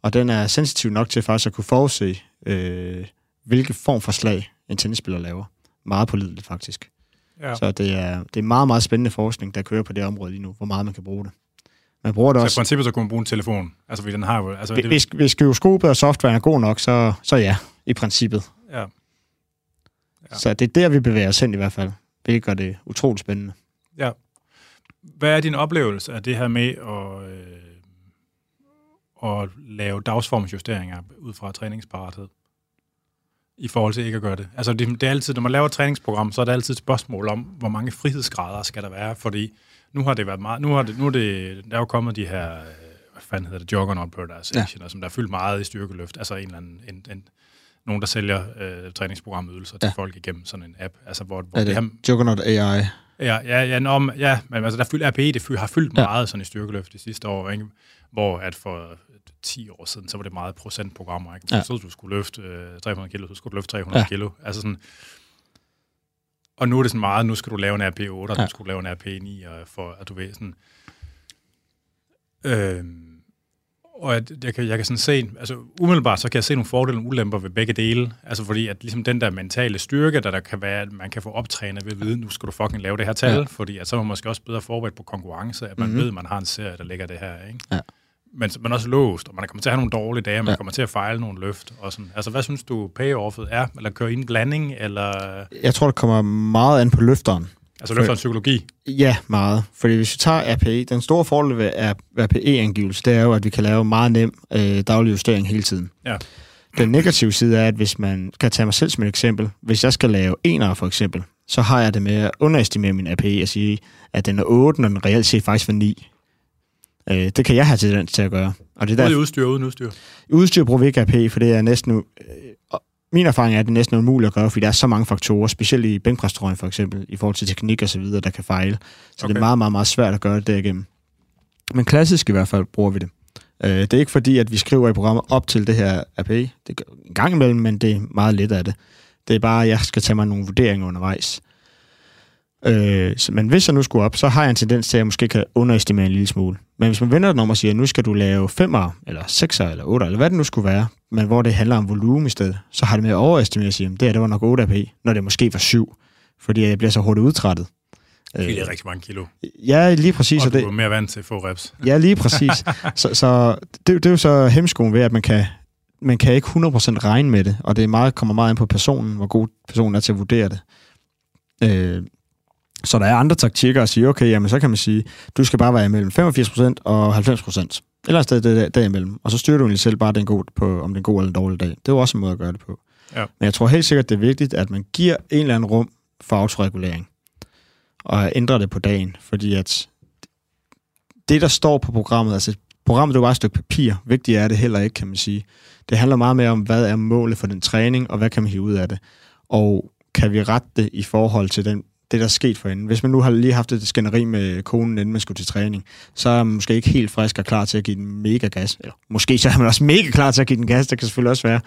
og den er sensitiv nok til faktisk at kunne forudse, øh, hvilke form for slag en tennisspiller laver. Meget pålideligt faktisk. ja. Så det er, det er meget, meget spændende forskning, der kører på det område lige nu, hvor meget man kan bruge det. Man bruger det Så i også... princippet så kunne man bruge en telefon. Altså, fordi den har jo... Altså, det, Hvis, hvis gyroskopet og softwaren er god nok, så, så ja, i princippet. ja. Ja. Så det er der, vi bevæger os hen i hvert fald. Hvilket gør det utroligt spændende. Hvad er din oplevelse af det her med at, øh, at lave dagsformsjusteringer ud fra træningsparathed? I forhold til ikke at gøre det. Altså, det, det er altid, når man laver et træningsprogram, så er det altid et spørgsmål om, hvor mange frihedsgrader skal der være, fordi nu har det været meget, nu har det, nu er det, der er jo kommet de her, øh, hvad fanden hedder det, Juggernaut Periodization, ja. som der er fyldt meget i styrkeløft, altså en eller anden, en, en, nogen, der sælger øh, træningsprogrammydelser til Ja. folk igennem sådan en app, altså hvor, hvor Er det, det har, Juggernaut AI? Ja, ja, ja, nå, ja men altså, der fyldt, RPE det fyld, har fyldt Ja. meget sådan i styrkeløft de sidste år, ikke? hvor at for 10 år siden, så var det meget procentprogrammer. Ikke? Ja. Så du skulle løfte øh, 300 kilo, så skulle du løfte 300 Ja. kilo. Altså sådan, og nu er det sådan meget, nu skal du lave en RP8, og Ja. nu skal du lave en RP9, og for at du ved sådan... Øhm, og jeg, jeg, kan, jeg kan sådan se, altså umiddelbart, så kan jeg se nogle fordele og ulemper ved begge dele. Altså fordi, at ligesom den der mentale styrke, der, der kan være, at man kan få optrænet ved at vide, nu skal du fucking lave det her tal, Ja. fordi at så er man måske også bedre forberedt på konkurrence, at man Mhm. mm-hmm. ved, at man har en serie, der ligger det her, ikke? Ja. Men man er også låst, og man kommer til at have nogle dårlige dage, og man Ja. kommer til at fejle nogle løft. Og sådan. Altså, hvad synes du, payoffet er? Eller køre i en blanding, eller... Jeg tror, det kommer meget an på løfteren. Altså, løfterens psykologi. Ja, meget. Fordi hvis vi tager RPE, den store fordel ved RPE-angivelse, det er jo, at vi kan lave meget nem øh, daglig justering hele tiden. Ja. Den negative side er, at hvis man kan tage mig selv som et eksempel, hvis jeg skal lave enere for eksempel, så har jeg det med at underestimere min RPE og sige, at den er 8, når den reelt set faktisk var 9. Øh, det kan jeg have tendens til at gøre. Og det er Ude i derfor, udstyr, uden udstyr. udstyr bruger vi ikke RPE, for det er næsten... Øh, min erfaring er, at det er næsten umuligt at gøre, fordi der er så mange faktorer, specielt i bænkprestrøjen for eksempel, i forhold til teknik og så videre, der kan fejle. Så okay. det er meget, meget, meget svært at gøre det derigennem. Men klassisk i hvert fald bruger vi det. Øh, det er ikke fordi, at vi skriver i programmet op til det her RPE. Det gør en gang imellem, men det er meget lidt af det. Det er bare, at jeg skal tage mig nogle vurderinger undervejs. Øh, så, men hvis jeg nu skulle op, så har jeg en tendens til, at jeg måske kan underestimere en lille smule. Men hvis man vender den om og siger, at nu skal du lave 5'er, eller 6'er, eller 8'er, eller hvad det nu skulle være, men hvor det handler om volumen i stedet, så har det med at overestimere og sige, at det her, det var nok 8 AP, når det måske var 7, fordi jeg bliver så hurtigt udtrættet. Øh, Det er rigtig mange kilo. ja, lige præcis. Og du det, er mere vant til at få reps. Ja, lige præcis. [LAUGHS] så så det, det er jo så hemskoen ved, at man kan, man kan ikke 100% regne med det, og det er meget, kommer meget an på personen, hvor god personen er til at vurdere det. Øh, så der er andre taktikker at sige, okay, jamen så kan man sige, du skal bare være mellem 85% og 90%. Eller et sted der, der, derimellem. Og så styrer du egentlig selv bare, den god på, om det er god eller en dårlig dag. Det er jo også en måde at gøre det på. Ja. Men jeg tror helt sikkert, det er vigtigt, at man giver en eller anden rum for autoregulering. Og ændrer det på dagen. Fordi at det, der står på programmet, altså programmet det er jo bare et stykke papir. Vigtigt er det heller ikke, kan man sige. Det handler meget mere om, hvad er målet for den træning, og hvad kan man hive ud af det. Og kan vi rette det i forhold til den, det, der er sket for hende. Hvis man nu har lige haft et skænderi med konen, inden man skulle til træning, så er man måske ikke helt frisk og klar til at give den mega gas. Eller måske så er man også mega klar til at give den gas, det kan selvfølgelig også være.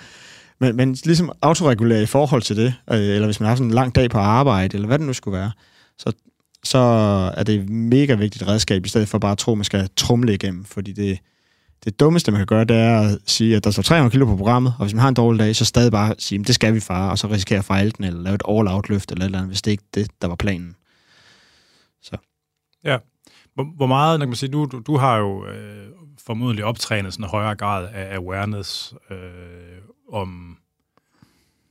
Men, men ligesom autoregulere i forhold til det, øh, eller hvis man har sådan en lang dag på arbejde, eller hvad det nu skulle være, så, så er det et mega vigtigt redskab, i stedet for bare at tro, at man skal trumle igennem, fordi det, det dummeste, man kan gøre, det er at sige, at der står 300 kilo på programmet, og hvis man har en dårlig dag, så stadig bare sige, at det skal vi fare, og så risikere at fejle den, eller lave et all-out løft, eller et eller andet, hvis det ikke er det, der var planen. Så. Ja. Hvor, meget, kan man sige, du, du, du har jo øh, formodentlig optrænet sådan en højere grad af awareness øh, om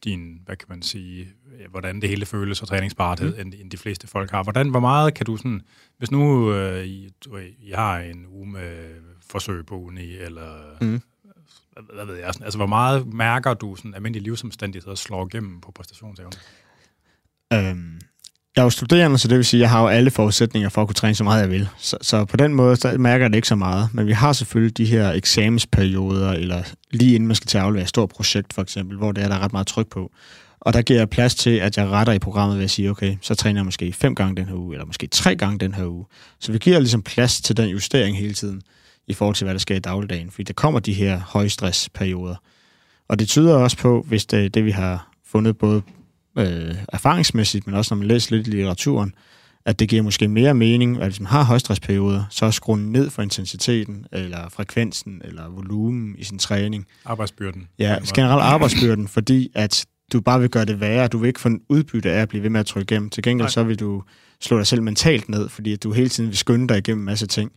din, hvad kan man sige, hvordan det hele føles og træningsparathed, mm. end, end de fleste folk har. Hvordan, hvor meget kan du sådan, hvis nu øh, I, du, I har en uge med forsøg på uni, eller mm. hvad, hvad ved jeg, sådan, altså hvor meget mærker du sådan almindelige livsomstændigheder slår igennem på præstationsevnen? Øhm, jeg er jo studerende, så det vil sige, at jeg har jo alle forudsætninger for at kunne træne så meget, jeg vil. Så, så på den måde så mærker jeg det ikke så meget. Men vi har selvfølgelig de her eksamensperioder, eller lige inden man skal til at aflevere et stort projekt, for eksempel, hvor det er, der er ret meget tryk på. Og der giver jeg plads til, at jeg retter i programmet ved at sige, okay, så træner jeg måske fem gange den her uge, eller måske tre gange den her uge. Så vi giver ligesom plads til den justering hele tiden, i forhold til, hvad der sker i dagligdagen. Fordi der kommer de her højstressperioder. Og det tyder også på, hvis det det, vi har fundet både øh, erfaringsmæssigt, men også når man læser lidt i litteraturen, at det giver måske mere mening, at hvis man har højstressperioder, så skrue ned for intensiteten, eller frekvensen, eller volumen i sin træning. Arbejdsbyrden. Ja, generelt arbejdsbyrden, fordi at du bare vil gøre det værre. Du vil ikke få en udbytte af at blive ved med at trykke igennem. Til gengæld Nej. så vil du slå dig selv mentalt ned, fordi at du hele tiden vil skynde dig igennem en masse ting.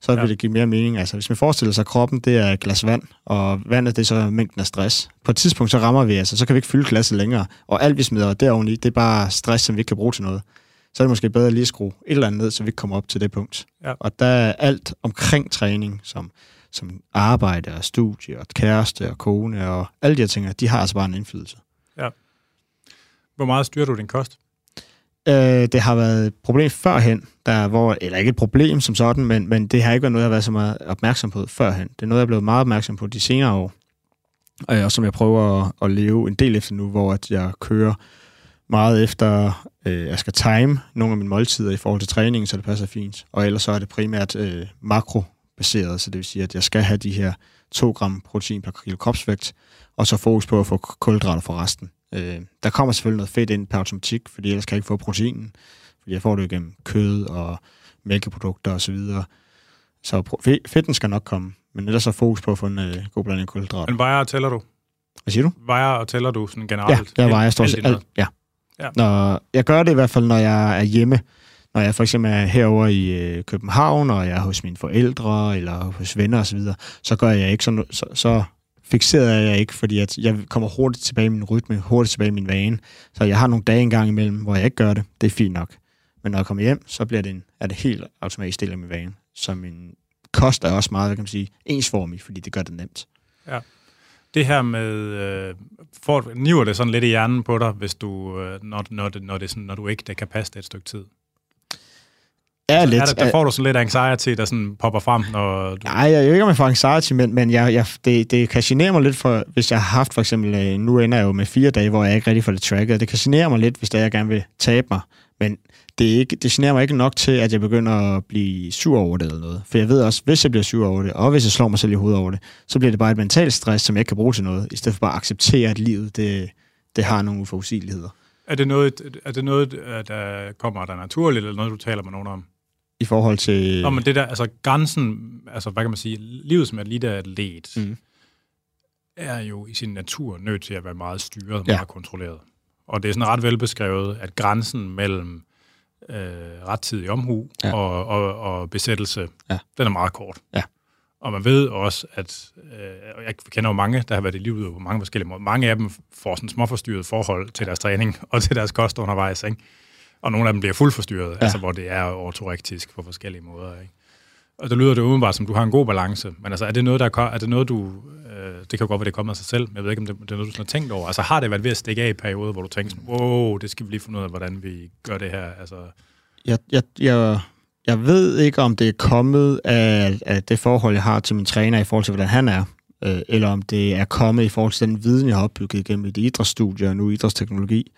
Så ja. vil det give mere mening. Altså, hvis man forestiller sig, at kroppen det er et glas vand, og vandet det er så mængden af stress. På et tidspunkt så rammer vi, altså, så kan vi ikke fylde glasset længere. Og alt vi smider deroveni, det er bare stress, som vi ikke kan bruge til noget. Så er det måske bedre lige at skrue et eller andet ned, så vi ikke kommer op til det punkt. Ja. Og der er alt omkring træning, som som arbejde og studie og kæreste og kone og alle de her ting, de har altså bare en indflydelse. Ja. Hvor meget styrer du din kost? Øh, det har været et problem førhen, der hvor, eller ikke et problem som sådan, men, men det har ikke været noget, jeg har været så meget opmærksom på førhen. Det er noget, jeg er blevet meget opmærksom på de senere år, øh, og som jeg prøver at, at leve en del efter nu, hvor at jeg kører meget efter, øh, jeg skal time nogle af mine måltider i forhold til træningen, så det passer fint. Og ellers så er det primært øh, makrobaseret, så det vil sige, at jeg skal have de her 2 gram protein per kilo kropsvægt, og så fokus på at få kulhydrater for resten. Øh, der kommer selvfølgelig noget fedt ind per automatik, fordi ellers kan jeg ikke få proteinen, fordi jeg får det jo gennem kød og mælkeprodukter osv. Så, så fedten skal nok komme, men ellers så fokus på at få en øh, god blanding af kulhydrater. Men vejer og tæller du? Hvad siger du? Vejer og tæller du sådan generelt? Ja, der vejer jeg stort set alt. Ja. ja. Når, jeg gør det i hvert fald, når jeg er hjemme. Når jeg for eksempel er herover i øh, København, og jeg er hos mine forældre, eller hos venner osv., så, så gør jeg ikke sådan, så, så fixeret er jeg ikke, fordi at jeg kommer hurtigt tilbage i min rytme, hurtigt tilbage i min vane. Så jeg har nogle dage engang imellem, hvor jeg ikke gør det. Det er fint nok. Men når jeg kommer hjem, så bliver det en, er det helt automatisk del af min vane. Så min kost er også meget, hvad kan man sige, ensformig, fordi det gør det nemt. Ja. Det her med, øh, for, niver det sådan lidt i hjernen på dig, hvis du, øh, når, når, det, når, det sådan, når du ikke det kan passe det et stykke tid? Ja, lidt. Er der, der får du sådan lidt anxiety, der sådan popper frem, når du... Nej, jeg ved ikke, om jeg får anxiety, men, men jeg, jeg, det, det kan genere mig lidt, for, hvis jeg har haft for eksempel, øh, nu ender jeg jo med fire dage, hvor jeg ikke rigtig får det tracket. Det kan genere mig lidt, hvis det er, jeg gerne vil tabe mig. Men det, er ikke, det generer mig ikke nok til, at jeg begynder at blive sur over det eller noget. For jeg ved også, hvis jeg bliver sur over det, og hvis jeg slår mig selv i hovedet over det, så bliver det bare et mentalt stress, som jeg ikke kan bruge til noget, i stedet for bare at acceptere, at livet det, det har nogle uforudsigeligheder. Er det noget, er det noget der kommer der naturligt, eller noget, du taler med nogen om? I forhold til... Nå, men det der, altså grænsen, altså hvad kan man sige, livet som et atlet, mm. er jo i sin natur nødt til at være meget styret, ja. meget kontrolleret. Og det er sådan ret velbeskrevet, at grænsen mellem øh, rettidig omhu ja. og, og, og besættelse, ja. den er meget kort. Ja. Og man ved også, at øh, jeg kender jo mange, der har været i livet på mange forskellige måder. Mange af dem får sådan småforstyrret forhold til deres træning og til deres kost undervejs. Ikke? Og nogle af dem bliver fuldt forstyrret, ja. altså hvor det er ortorektisk på forskellige måder. Ikke? Og det lyder det umiddelbart som, du har en god balance. Men altså, er det noget, der er, er det noget, du... Øh, det kan jo godt være, det kommer af sig selv, men jeg ved ikke, om det, det er noget, du sådan har tænkt over. Altså, har det været ved at stikke af i perioder, hvor du tænker sådan, wow, det skal vi lige finde ud af, hvordan vi gør det her? Altså... Jeg, jeg, jeg, jeg ved ikke, om det er kommet af, af det forhold, jeg har til min træner i forhold til, hvordan han er, øh, eller om det er kommet i forhold til den viden, jeg har opbygget gennem et idrætsstudie og nu idrætsteknologi.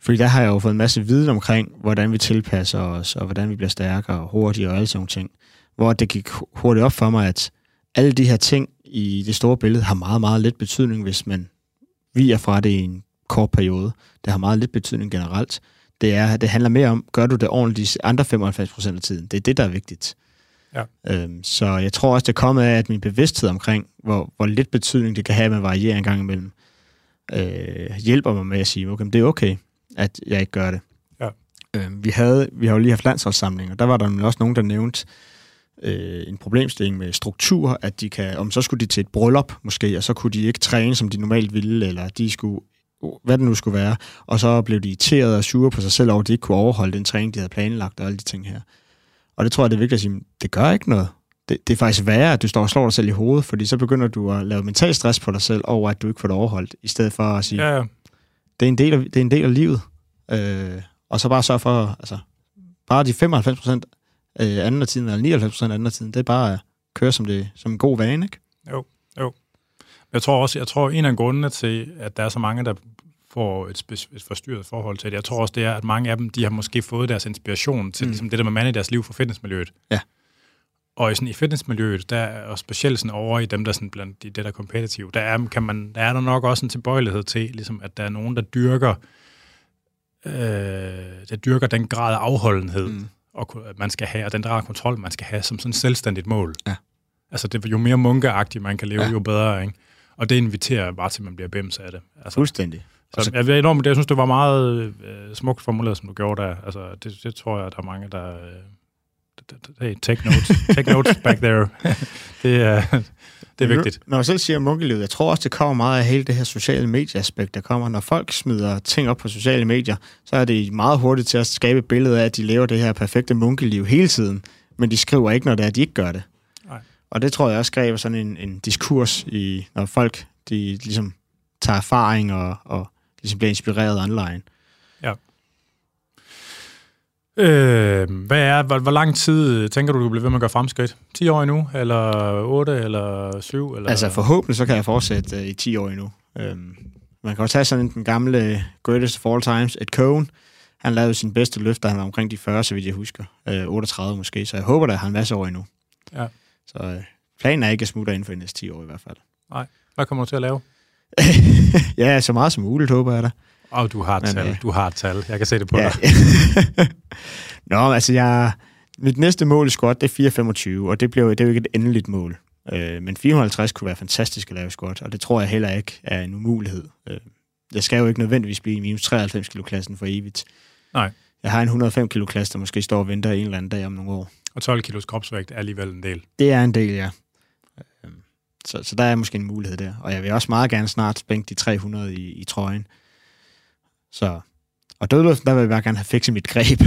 Fordi der har jeg jo fået en masse viden omkring, hvordan vi tilpasser os, og hvordan vi bliver stærkere og hurtigere og alle sådan ting. Hvor det gik hurtigt op for mig, at alle de her ting i det store billede har meget, meget lidt betydning, hvis man viger fra det i en kort periode. Det har meget lidt betydning generelt. Det, er, det handler mere om, gør du det ordentligt de andre 95 procent af tiden. Det er det, der er vigtigt. Ja. Øhm, så jeg tror også, det kommer af, at min bevidsthed omkring, hvor, hvor lidt betydning det kan have med at variere en gang imellem, øh, hjælper mig med at sige, okay, det er okay, at jeg ikke gør det. Ja. Øhm, vi, havde, vi har jo lige haft landsholdssamlinger, der var der også nogen, der nævnte øh, en problemstilling med struktur, at de kan, om så skulle de til et bryllup måske, og så kunne de ikke træne, som de normalt ville, eller de skulle hvad det nu skulle være, og så blev de irriteret og sure på sig selv over, at de ikke kunne overholde den træning, de havde planlagt og alle de ting her. Og det tror jeg, det er vigtigt at sige, det gør ikke noget. Det, det er faktisk værre, at du står og slår dig selv i hovedet, fordi så begynder du at lave mental stress på dig selv over, at du ikke får det overholdt, i stedet for at sige, Ja, ja. Det, er en del af, det er en del af livet. Øh, og så bare sørge for, altså, bare de 95 procent øh, anden af tiden, eller 99 procent anden af tiden, det er bare at køre som, det, som en god vane, ikke? Jeg tror også, jeg tror, en af grundene til, at der er så mange, der får et, et forstyrret forhold til det, jeg tror også, det er, at mange af dem, de har måske fået deres inspiration til Mm. ligesom det der med mand i deres liv fra fitnessmiljøet. Ja. Og i, sådan, i fitnessmiljøet, der er, og specielt sådan over i dem, der sådan blandt de, det der er kompetitive, der er, kan man, der er der nok også en tilbøjelighed til, ligesom, at der er nogen, der dyrker, øh, der dyrker den grad af afholdenhed, Mm. og, man skal have, og den grad af kontrol, man skal have som sådan et selvstændigt mål. Ja. Altså, det, jo mere munkeagtigt man kan leve, Ja. jo bedre, ikke? Og det inviterer bare til, at man bliver bims af det. Altså, Fuldstændig. så, jeg, jeg, enormt, jeg synes, det var meget øh, smukt formuleret, som du gjorde der. Altså, det, det tror jeg, der er mange, der... Øh, hey, take notes. Take notes back there. [LAUGHS] det, er, det er vigtigt. Når jeg selv siger munkelivet, jeg tror også, det kommer meget af hele det her sociale medieaspekt, der kommer. Når folk smider ting op på sociale medier, så er det meget hurtigt til at skabe et billede af, at de lever det her perfekte munkeliv hele tiden. Men de skriver ikke, når det er, at de ikke gør det. Nej. Og det tror jeg også skaber sådan en, en diskurs, i, når folk de ligesom tager erfaring og, og ligesom bliver inspireret online. Øh, hvad er, hvor, hvor lang tid tænker du, du bliver ved med at gøre fremskridt? 10 år endnu? Eller 8? Eller 7? Eller? Altså forhåbentlig så kan jeg fortsætte øh, i 10 år endnu. Øhm, man kan jo tage sådan den gamle greatest of all times, Ed Cohen. Han lavede sin bedste løft, da han var omkring de 40, så vidt jeg husker. Øh, 38 måske, så jeg håber, at han har en masse år endnu. Ja. Så øh, planen er ikke at smutte inden for de næste 10 år i hvert fald. Hvad kommer du til at lave? [LAUGHS] ja, så meget som muligt, håber jeg da. Åh, oh, du har et tal. øh, Du har et tal. Jeg kan se det på Ja. dig. [LAUGHS] Nå, altså jeg... Mit næste mål i squat, det er 4,25, og det, bliver, det er jo ikke et endeligt mål. Øh, men 450 kunne være fantastisk at lave squat, og det tror jeg heller ikke er en umulighed. Øh, jeg skal jo ikke nødvendigvis blive i minus 93 kilo klassen for evigt. Nej. Jeg har en 105 kilo klasse, der måske står og venter en eller anden dag om nogle år. Og 12 kilos kropsvægt er alligevel en del. Det er en del, ja. Øh, Så, så der er måske en mulighed der. Og jeg vil også meget gerne snart spænke de 300 i, i trøjen. Så. Og dødløften, der vil jeg bare gerne have fikset mit greb. [LAUGHS]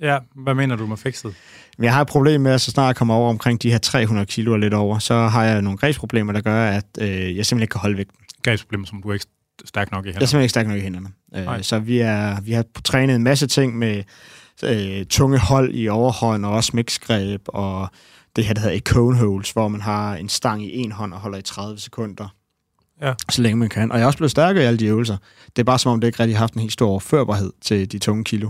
Ja, hvad mener du med fikset? Jeg har et problem med, at så snart jeg kommer over omkring de her 300 kilo og lidt over, så har jeg nogle grebsproblemer, der gør, at øh, jeg simpelthen ikke kan holde vægten. Grebsproblemer, som du er ikke stærk nok i Jeg er simpelthen ikke stærk nok i hænderne. Øh, så vi, er, vi har trænet en masse ting med øh, tunge hold i overhånd, og også mixgreb, og det her, der hedder cone holds, hvor man har en stang i en hånd og holder i 30 sekunder. Ja. Så længe man kan. Og jeg er også blevet stærkere i alle de øvelser. Det er bare som om, det ikke rigtig har haft en helt stor overførbarhed til de tunge kilo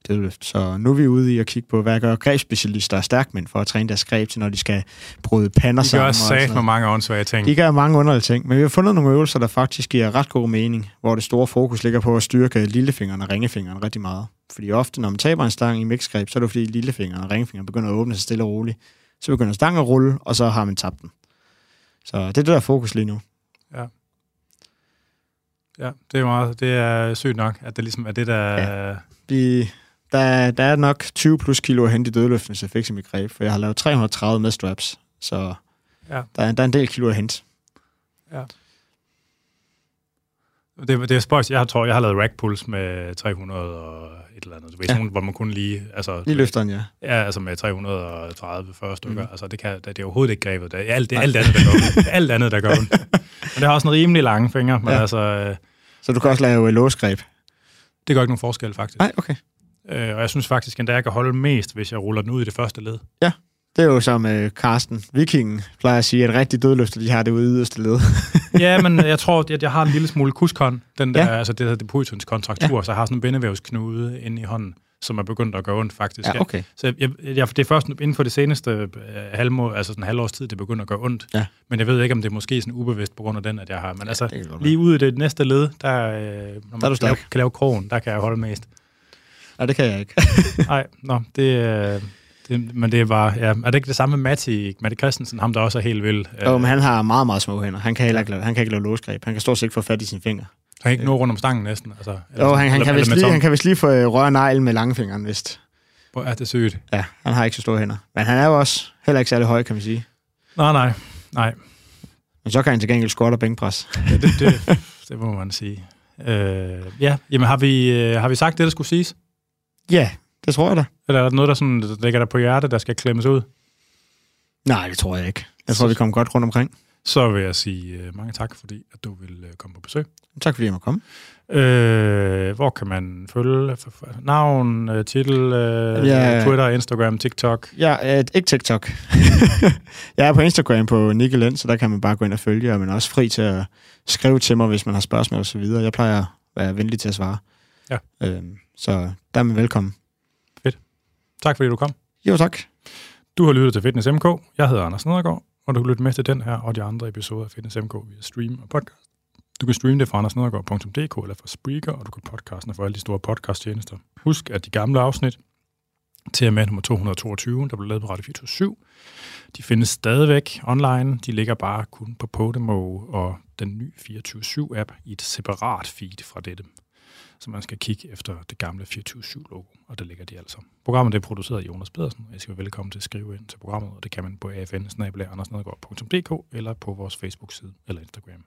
i dødløft. Så nu er vi ude i at kigge på, hvad gør grebsspecialister og stærkmænd for at træne deres greb til, når de skal bryde pander De gør sammen. med mange åndssvage ting. De gør mange underlige ting, men vi har fundet nogle øvelser, der faktisk giver ret god mening, hvor det store fokus ligger på at styrke lillefingeren og ringefingeren rigtig meget. Fordi ofte, når man taber en stang i mixgreb, så er det fordi lillefingeren og ringefingeren begynder at åbne sig stille og roligt. Så begynder stangen at rulle, og så har man tabt den. Så det er det, der er fokus lige nu. Ja, det er meget, det er sygt nok, at det ligesom er det, der... Ja. Vi, der, der er nok 20 plus kilo at hente i dødløften, hvis jeg fikser mit greb, for jeg har lavet 330 med straps, så Ja. der, er, der er en del kilo at hente. Det, det er spøjs. Jeg har, tror, jeg har lavet rack pulls med 300 og et eller andet. Du ved, Ja. ja. hvor man kun lige... Altså, Lige løfteren, ja. Ja, altså med 330 40 stykker. Mm. Altså, det, kan, det, det er overhovedet ikke grebet. Det er alt, det alt andet, der gør ondt. [LAUGHS] alt andet, der gør. Men det har også en rimelig lange fingre, men Ja. ja. altså, øh, Så du kan også lave øh, låsgreb. det gør ikke nogen forskel, faktisk. Nej, okay. Øh, og jeg synes faktisk, at jeg kan holde mest, hvis jeg ruller den ud i det første led. Det er jo som øh, Carsten Vikingen plejer at sige, at rigtig dødløfter, de har det ude i yderste led. [LAUGHS] ja, men jeg tror, at jeg har en lille smule kuskon. Den der, Ja. ja. altså det hedder depositunds kontraktur, ja. så jeg har sådan en bindevævsknude inde i hånden, som er begyndt at gøre ondt, faktisk. Ja, okay. Så jeg, jeg, det er først inden for det seneste øh, halvmål, altså sådan halvårs tid, det begynder at gøre ondt. Ja. Men jeg ved ikke, om det er måske sådan ubevidst på grund af den, at jeg har. Men altså, godt være. lige ude i det næste led, der, øh, når man du kan, lave, kan lave krogen, der kan jeg holde mest. Nej, det kan jeg ikke. [LAUGHS] Nej, nå, det, øh, Det, men det er bare, ja, er det ikke det samme med Matti, Matti Christensen, ham der også er helt vild? Jo, men han har meget, meget små hænder. Han kan, heller ikke, lave- han kan ikke lave låsgreb. Han kan stort set ikke få fat i sine fingre. Han kan ikke nå rundt om stangen næsten. Altså, eller Jo, han, han, eller- kan eller vist lige, han kan vist lige få øh, røre neglen med langfingeren, vist. Hvor er det sygt. Ja, han har ikke så store hænder. Men han er jo også heller ikke særlig høj, kan man sige. Nej, nej, nej. Men så kan han til gengæld squat og bænkpres. Ja, det, det, det må man sige. Øh, ja, jamen har vi, øh, har vi sagt det, der skulle siges? Ja, det tror jeg da. Eller er der noget, der sådan, ligger der på hjertet, der skal klemmes ud? Nej, det tror jeg ikke. Jeg tror, vi kommer godt rundt omkring. Så vil jeg sige øh, mange tak, fordi at du vil øh, komme på besøg. Tak fordi jeg må komme. Øh, hvor kan man følge f- navn, øh, titel, øh, Ja. Twitter, Instagram, TikTok? Jeg er ikke TikTok. [LAUGHS] jeg er på Instagram på Nikke Lind, så der kan man bare gå ind og følge, og man er også fri til at skrive til mig, hvis man har spørgsmål og så videre. Jeg plejer at være venlig til at svare. Ja. Øhm, så der er man velkommen. Tak fordi du kom. Jo, tak. Du har lyttet til Fitness MK. Jeg hedder Anders Nedergaard, og du kan lytte med til den her og de andre episoder af Fitness MK via stream og podcast. Du kan streame det fra andersnedergaard.dk eller fra Spreaker, og du kan podcasten for alle de store podcasttjenester. Husk, at de gamle afsnit, til og med nummer 222, der blev lavet på Radio 427, de findes stadigvæk online. De ligger bare kun på Podimo og den nye 24-7-app i et separat feed fra dette. Så man skal kigge efter det gamle 24-7-logo, og der ligger de altså. Programmet er produceret af Jonas Pedersen, og I skal være velkommen til at skrive ind til programmet, og det kan man på afn eller på vores Facebook-side eller Instagram.